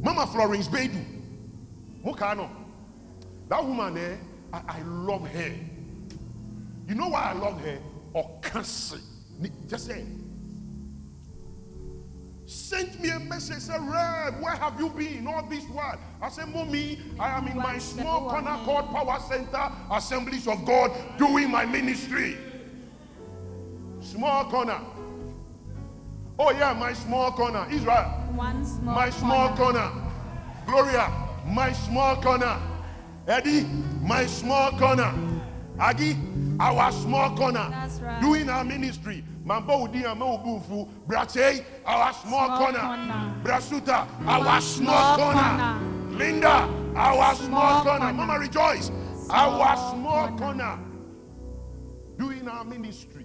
Mama Florence Beidou, Mokano, that woman there, eh, I, I love her. You know why I love her? Or cancer. Just say, sent me a message, said, Rev, where have you been all this while? I said, Mommy, I am in my small corner called Power Center Assemblies of God doing my ministry. Small corner. Oh, yeah, my small corner. Israel. One small my small corner. corner. Gloria, my small corner. Eddie, my small corner. Aggie, our small corner. That's right. Doing our ministry. Mambo Udi Ubufu. Brache, our small, small corner. corner. Brasuta, our small, small corner. corner. Linda, our small, small corner. corner. Mama rejoice. Small our small corner. corner. Doing our ministry.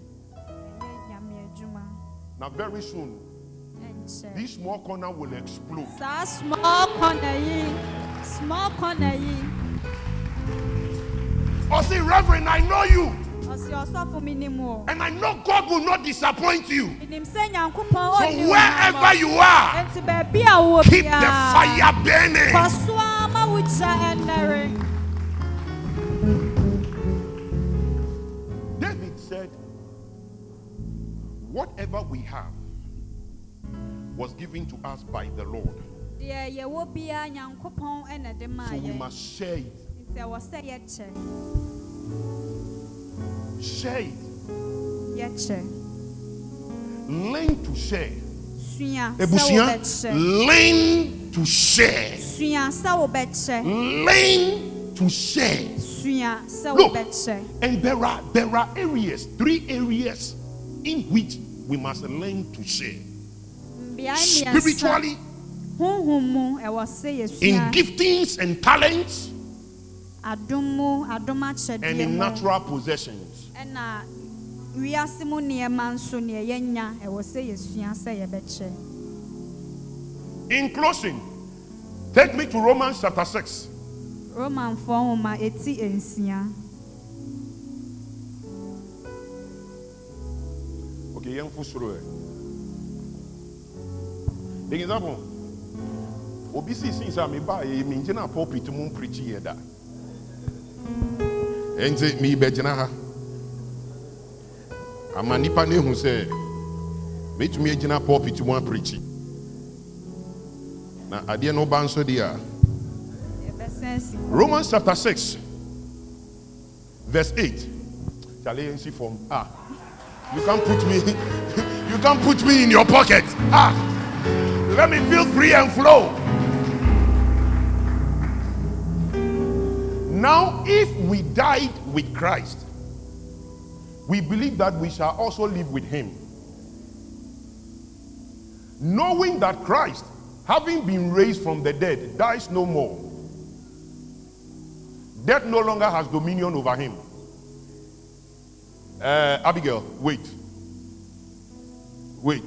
Now, very soon, this small corner will explode. small corner, small corner. Oh, see, Reverend, I know you. And I know God will not disappoint you. So wherever you are, keep the fire burning. Whatever we have was given to us by the Lord. So we must share it. Share it. Learn to share. Ebusua, learn to share. Learn to share. Look, and there are there are areas, three areas in which we must learn to share. Spiritually, in giftings and talents, and in natural possessions. In closing, take me to Romans chapter 6. Romans 4 Okay, young fusro. For example, obi si sin sa me ba e me ngina pulpit mu preach here da. Ente me be gina ha. Ama nipa ne hu sɛ metumi agyina pulpit mu apreakyi na adeɛ no ba nso deɛ a romans chapter 6 verse 8 chale yɛnsi fam ah you can't put me you can't put me in your pocket ah let me feel free and flow now if we died with christ we believe that we shall also live with him. Knowing that Christ, having been raised from the dead, dies no more. Death no longer has dominion over him. Uh, Abigail, wait. Wait.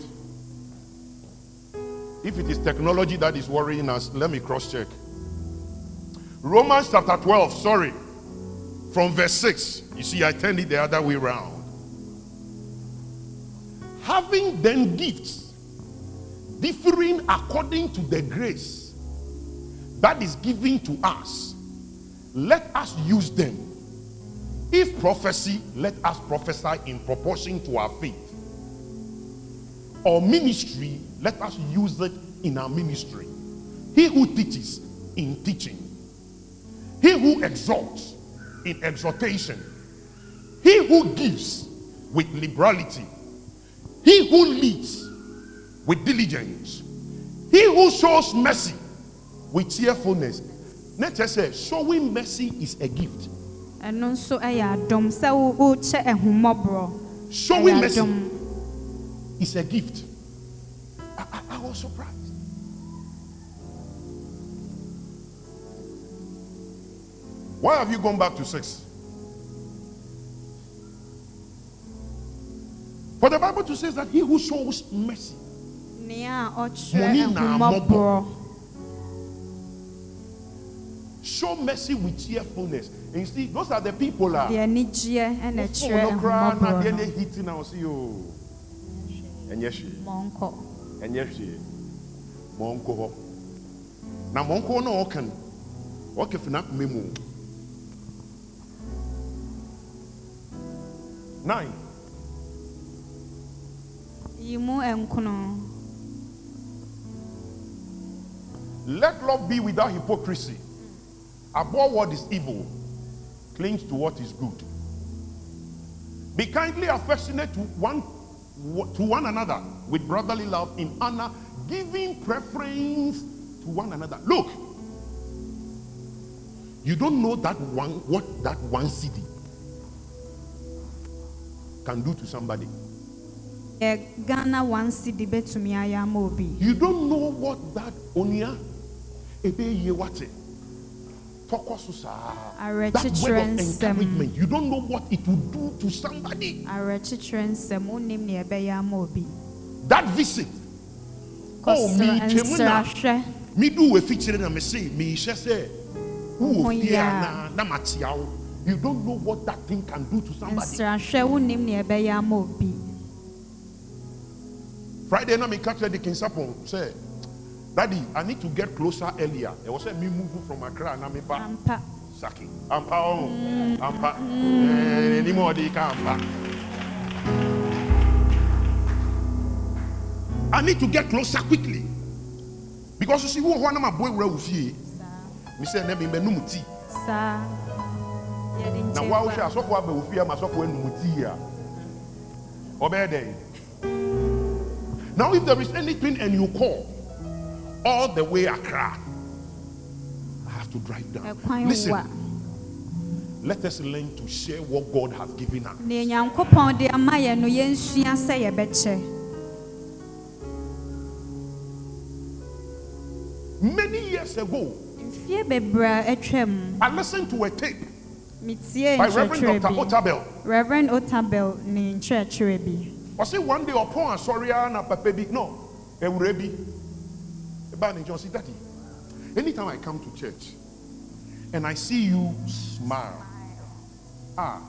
If it is technology that is worrying us, let me cross check. Romans chapter 12, sorry, from verse 6. You see, I turned it the other way around. Having then gifts differing according to the grace that is given to us, let us use them. If prophecy, let us prophesy in proportion to our faith. or ministry, let us use it in our ministry. He who teaches in teaching, he who exalts in exhortation, he who gives with liberality, he who leads with diligence, he who shows mercy with cheerfulness. Nature says, showing mercy is a gift. Ɛno nso yɛ adom sɛ wo- wokyɛ ahummɔborɔ Showing mercy is a gift. I, I- I was surprised. Why have you gone back to six? For the Bible to says that he who shows mercy, nea ɔkyerɛ na show mercy with cheerfulness. And you see, those are the people deɛ anigyeɛ ɛna kyerɛ no cry, na ahummɔborɔ deɛ no ne hitting now see you. Ɛnyɛ hwee. mɔnkɔ ɛnyɛ hwee ma ɔnkɔ hɔ na ma ɔnkɔ hɔ na ɔka no ɔka fi n'akoma mu nine. Yi mu nkono let love be without hypocrisy abhor what is evil cling to what is good. Be kindly affectionate to one to one another with brotherly love in honor giving preference to one another. Look you don't know that one what that one city can do to somebody. Ghana one cedi bɛtumi ayɛ ama obi. You don't know what that onia ebe ye wate. Tọkọ so saa. That word of um, encouragement. You don't know what it will do to somebody. awerɛkyekyerɛ nsɛm wonim nea ɛbɛyɛ ama obi That visit. Oh, me twemu me do we feature oh, na me say me hyɛ sɛ wo Oh, fie na matia wo. You don't know what that thing can do to somebody. nsrahwɛ wonim nea ɛbɛyɛ ama obi Friday na me catch the Kinsapon say, Daddy, I need to get closer earlier. It was me move from Accra me ba. ampa Saki. Ampa oh. Ampa. Eh, Any more they can ampa. I need to get closer quickly. Because you see, who one of my boy will fie. Me say na me menum tea. saa yɛde Na wa wo hwe nkyɛn asofo aba wo fie ma asofo enum tea a. Obey. Now if there is anything and you call all the way Accra, I have to drive down. Listen, let us learn to share what God has given us. nea nyankopɔn de ama yɛn no yɛnsua sɛ yɛbɛkyɛ Many years ago, mfie bebree a atwam I listened to a tape by Reverend Dr. Otabil. reverend otabil ne nkyerɛkyerɛ bi I say one day upon a sorry na papa bi no, ewure bi. Ne nkyɛn, ɔse, Daddy, anytime I come to church and I see you smile, ah,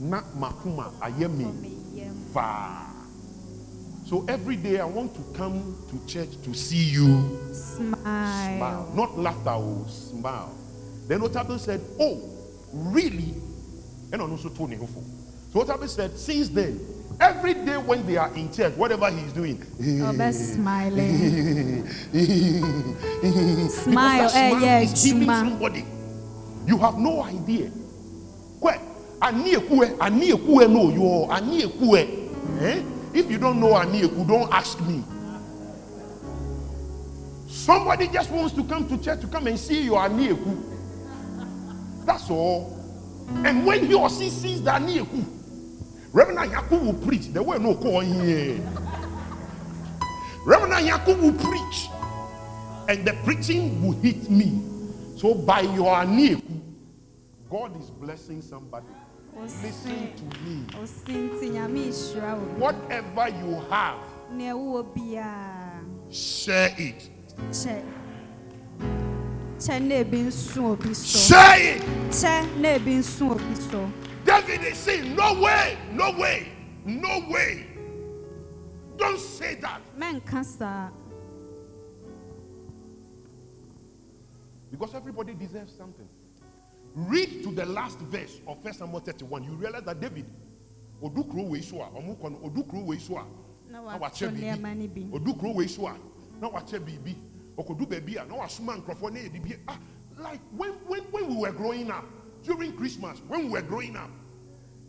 na makuma ayɛ me faa. So every day I want to come to church to see you smile smile, not laughter, oh, smile. Then Otabil said, Oh, really? And also told Nehofo. So Otabil said, Since then, every day when they are in church, whatever he's doing, ɔbɛ smiling Smile, eh, yeah, is healing somebody. You have no idea. Kwe, ani ekue, ani ekue no yo, ani ekue. Eh? If you don't know ani eku, don't ask me. Somebody just wants to come to church to come and see your ani eku. That's all. And when he or she sees the ani eku, Reverend Yaku will preach. There were no call here. Reverend Yaku will preach and the preaching will hit me. So by your anieku, God is blessing somebody. Listen to me. osi nti nyame nhyira wo Whatever you have, share it. kyɛ kyɛ na nso obi so Share it. Kyɛ na ebi nso obi so David is saying, No way, no way, no way. Don't say that. mɛnka saa Because everybody deserves something. Read to the last verse of 1 Samuel 31. You realize that David odu kuro wei so a ɔmo kɔ no odu kuro wei so a na na watɔ wakyɛ nneɛma no biribi bi odu kuro wei so a na wakyɛ biribi ɔkɔdu baabi a na wasoma nkurɔfoɔ na yɛde bi ah like when when when we were growing up during christmas when we were growing up.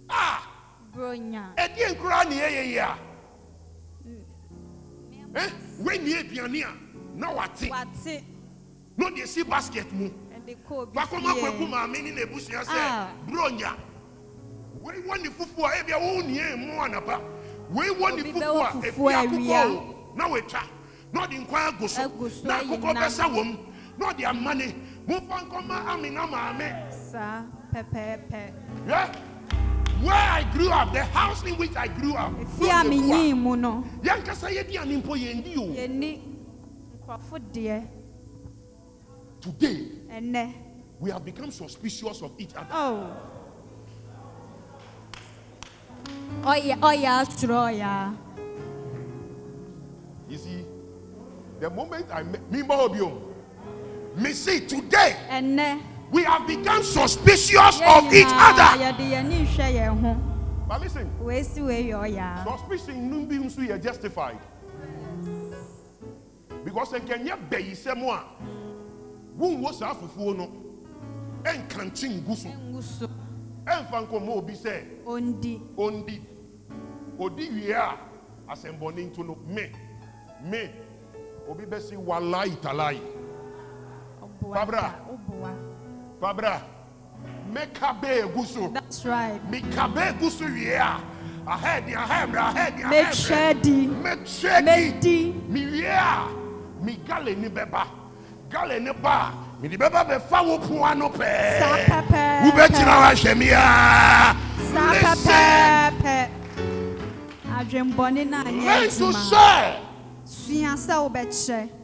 Ah! Bronya ɛdeɛ nkura ne yɛyɛ yi a eh wɛnyɛ aduane a na wate wate na ɔde esi basket mu. Ɛde kɔ obi bakɔma kwaku fie maame ne n'abusua sɛ Ah. bronya wei wɔ ne fufuo a ebia wɔn nie mu anapa wei wɔ ne Obi fufuo bɛwɔ a fufuo efi awia. akokɔ o na wɔatwa na ɔde nkwan agu so Agu so na ayi akokɔ nam. bɛsa wɔm na ɔde amane mofa nkɔma amina maame hwɛ where i grew up the house in which i grew up fie a menyii mu no. Yɛnkasa yɛduane mpo yɛndi o yɛni nkurɔfo deɛ today we have become suspicious of each other. Oh. Ɔyɛ ɔyɛ asoro ɔyɛ You see, the moment I met me me see today ɛnɛ we have become suspicious yɛn of each nyinaa other. yɛde yɛni hwɛ yɛn ho But listen, wei si wei yɛ ɔyɛ suspicion no be nso yɛ justified. Because nkɛnyɛ bɛyi sɛm a wonwo saa fufuo no ɛnkante ngu so ngu so ɛmfa nkɔmmɔ obi sɛ ondi ondi odi wie a asɛmbɔne nto no me me obi bɛsi walai talai ɔboa Barbara. Da ɔboa fabra mɛka bɛɛ egu so that's right. Meka bɛɛ egu so wie a ahɛdi ahɛmrɛ ahɛdi make ahɛmrɛ sure di mɛkyɛ make di di mi wie a mi gale ni bɛba gale ni ba. Mi de bɛba bɛfa wo po ano saa pɛɛ pɛpɛɛpɛ wobɛgyina hɔ ahyɛ mi aa saa listen. pɛpɛɛpɛ adwembɔne no anyɛ learn to adwuma say. Sua sɛ wobɛkyerɛ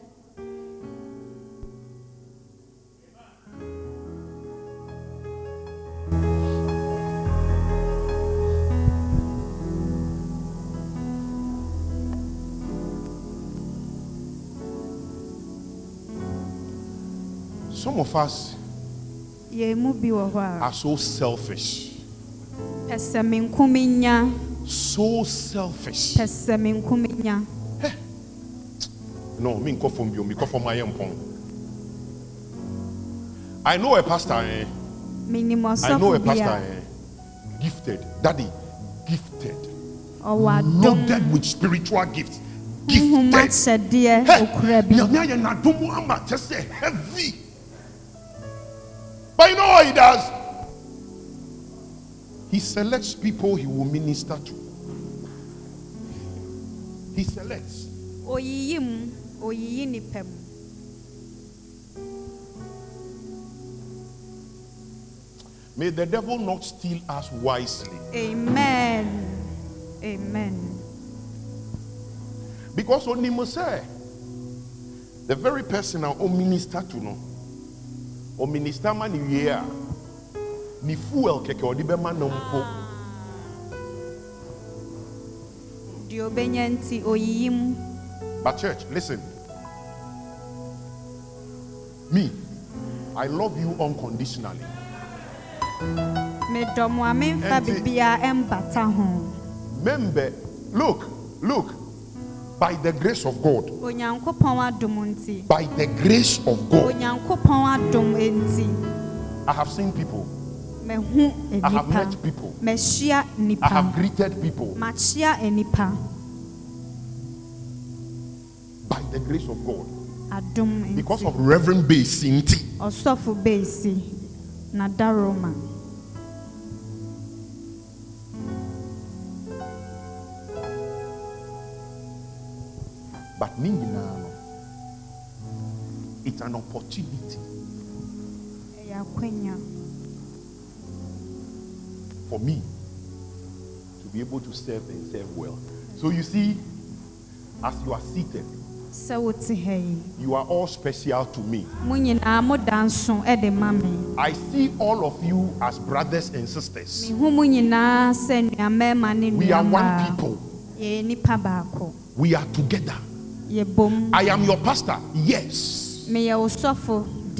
some of us yɛn mu bi wɔ hɔ a are so selfish. Pɛ sɛ me nko menya so selfish. Pɛ sɛ me nko menya No, me nkɔ fam bio, me kɔ fam ayɛ mpɔn. I know a pastor, eh? menim I know a ɔsɔfo bi pastor, a eh? Gifted, daddy, gifted, ɔwɔ adom. Loaded with spiritual gifts. Gifted. nhomakyɛdeɛ Hey, okura But you know what he does? He selects people he will minister to. He selects. oyiyi mu oyiyi nipa May the devil not steal us wisely. amen amen Because onim say the very person a o minister to no o minister ma ne wie a ne fuel keke ɔde bɛma no ah. mpo. Deɛ obenya nti oyiyi but church listen. Me i love you unconditionally. Medɔ mo a memfa biribiaa ɛmbata ho. Member look look by the grace of god. Onyankopɔn adom nti. By the grace of god. Onyankopɔn adom nti. I have seen people. I have met people. I have greeted people. By the grace of god. Because of reverend basinti But ne nyinaa it's an opportunity for me to be able to serve and serve well. So you see, as you are seated, sɛ wote ha you are all special to me. mo nyinaa moda nso eh, de ma me I see all of you as brothers and sisters. mehu mo nyinaa sɛ nnuammarima ne We are one people. yɛyɛ nipa baako We are together. I am your pastor, yes.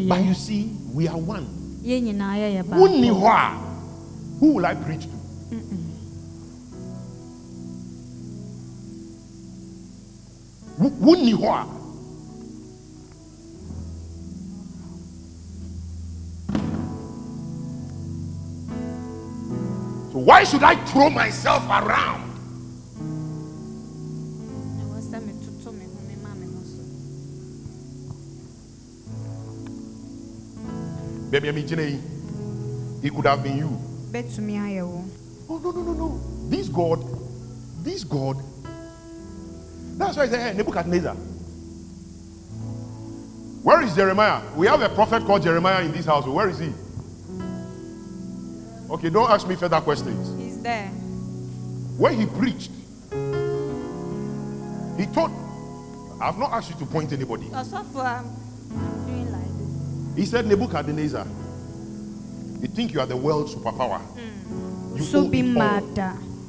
But you see, we are one. Who will I preach to? Who So why should I throw myself around? Baby, I'm It could have been you. Oh, no, no, no, no. This God, this God, that's why I said, hey, Nebuchadnezzar. Where is Jeremiah? We have a prophet called Jeremiah in this house. Where is he? Okay, don't ask me further questions. He's there. Where he preached, he told, I've not asked you to point anybody. He said, Nebuchadnezzar, you think you are the world superpower. Mm. You so be mad.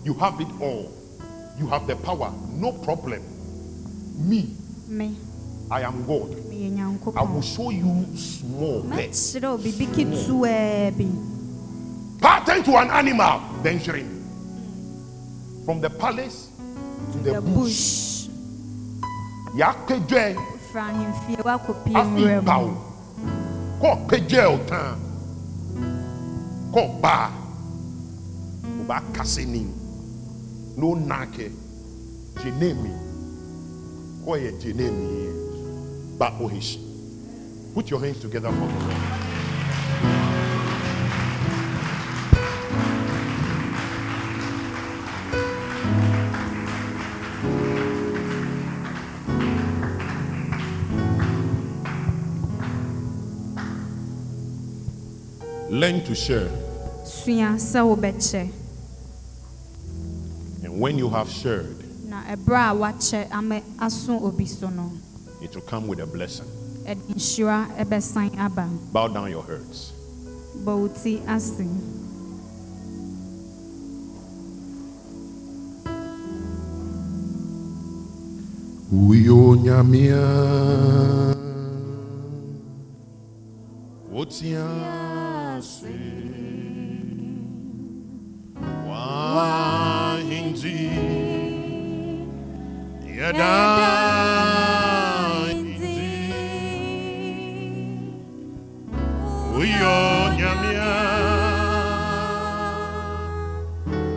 You have it all. You have the power. No problem. Me. Me. I am God. I will show you small bits. Small. Pattern to an animal, then shrink. From the palace to the, the bush. Yakeje. Afi pao kɔ pɛgya ɔtan kɔ baa ɔba kase nim na ɔnaake gyenemi kɔ yɛ gyenemi ba ohishi put your hands together for the Lord. Learn to share. And when you have shared, it will come with a blessing. Bow down your heads. Uyo nyamia Otia wahinzi yada uyo nyamia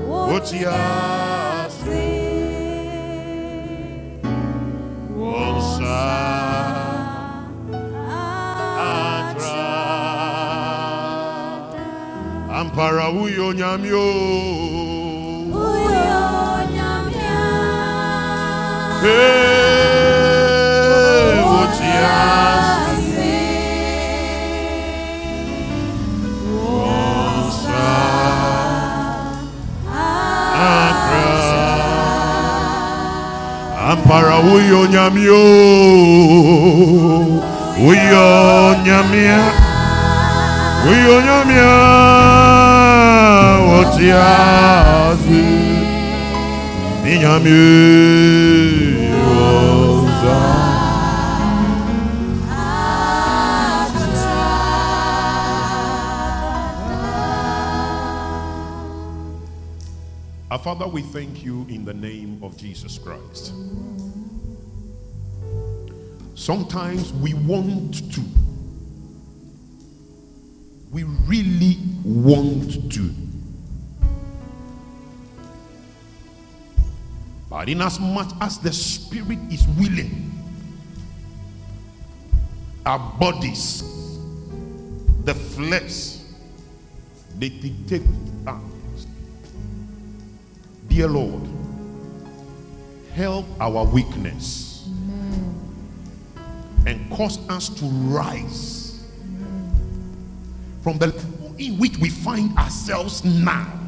wotia para uyo nyamio uyo nyamia hey wotiasi wosa akra ampara uyo nyamio uyo nyamia uyo nyamia Our Father, we thank you in the name of Jesus Christ. Sometimes we want to we really want to. But in as much as the spirit is willing, our bodies, the flesh, they dictate us. Dear Lord, help our weakness Amen. and cause us to rise from the in which we find ourselves now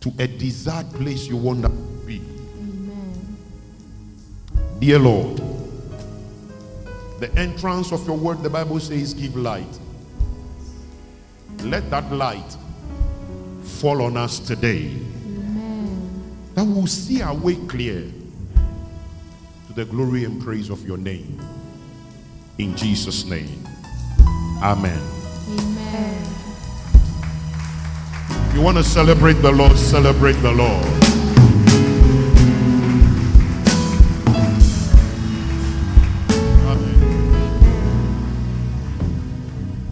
to a desired place you want to be. Amen. Dear Lord, the entrance of your word, the Bible says, give light. Let that light fall on us today. Amen. That we'll see our way clear to the glory and praise of your name. In Jesus' name. Amen. Amen. You want to celebrate the Lord, celebrate the Lord.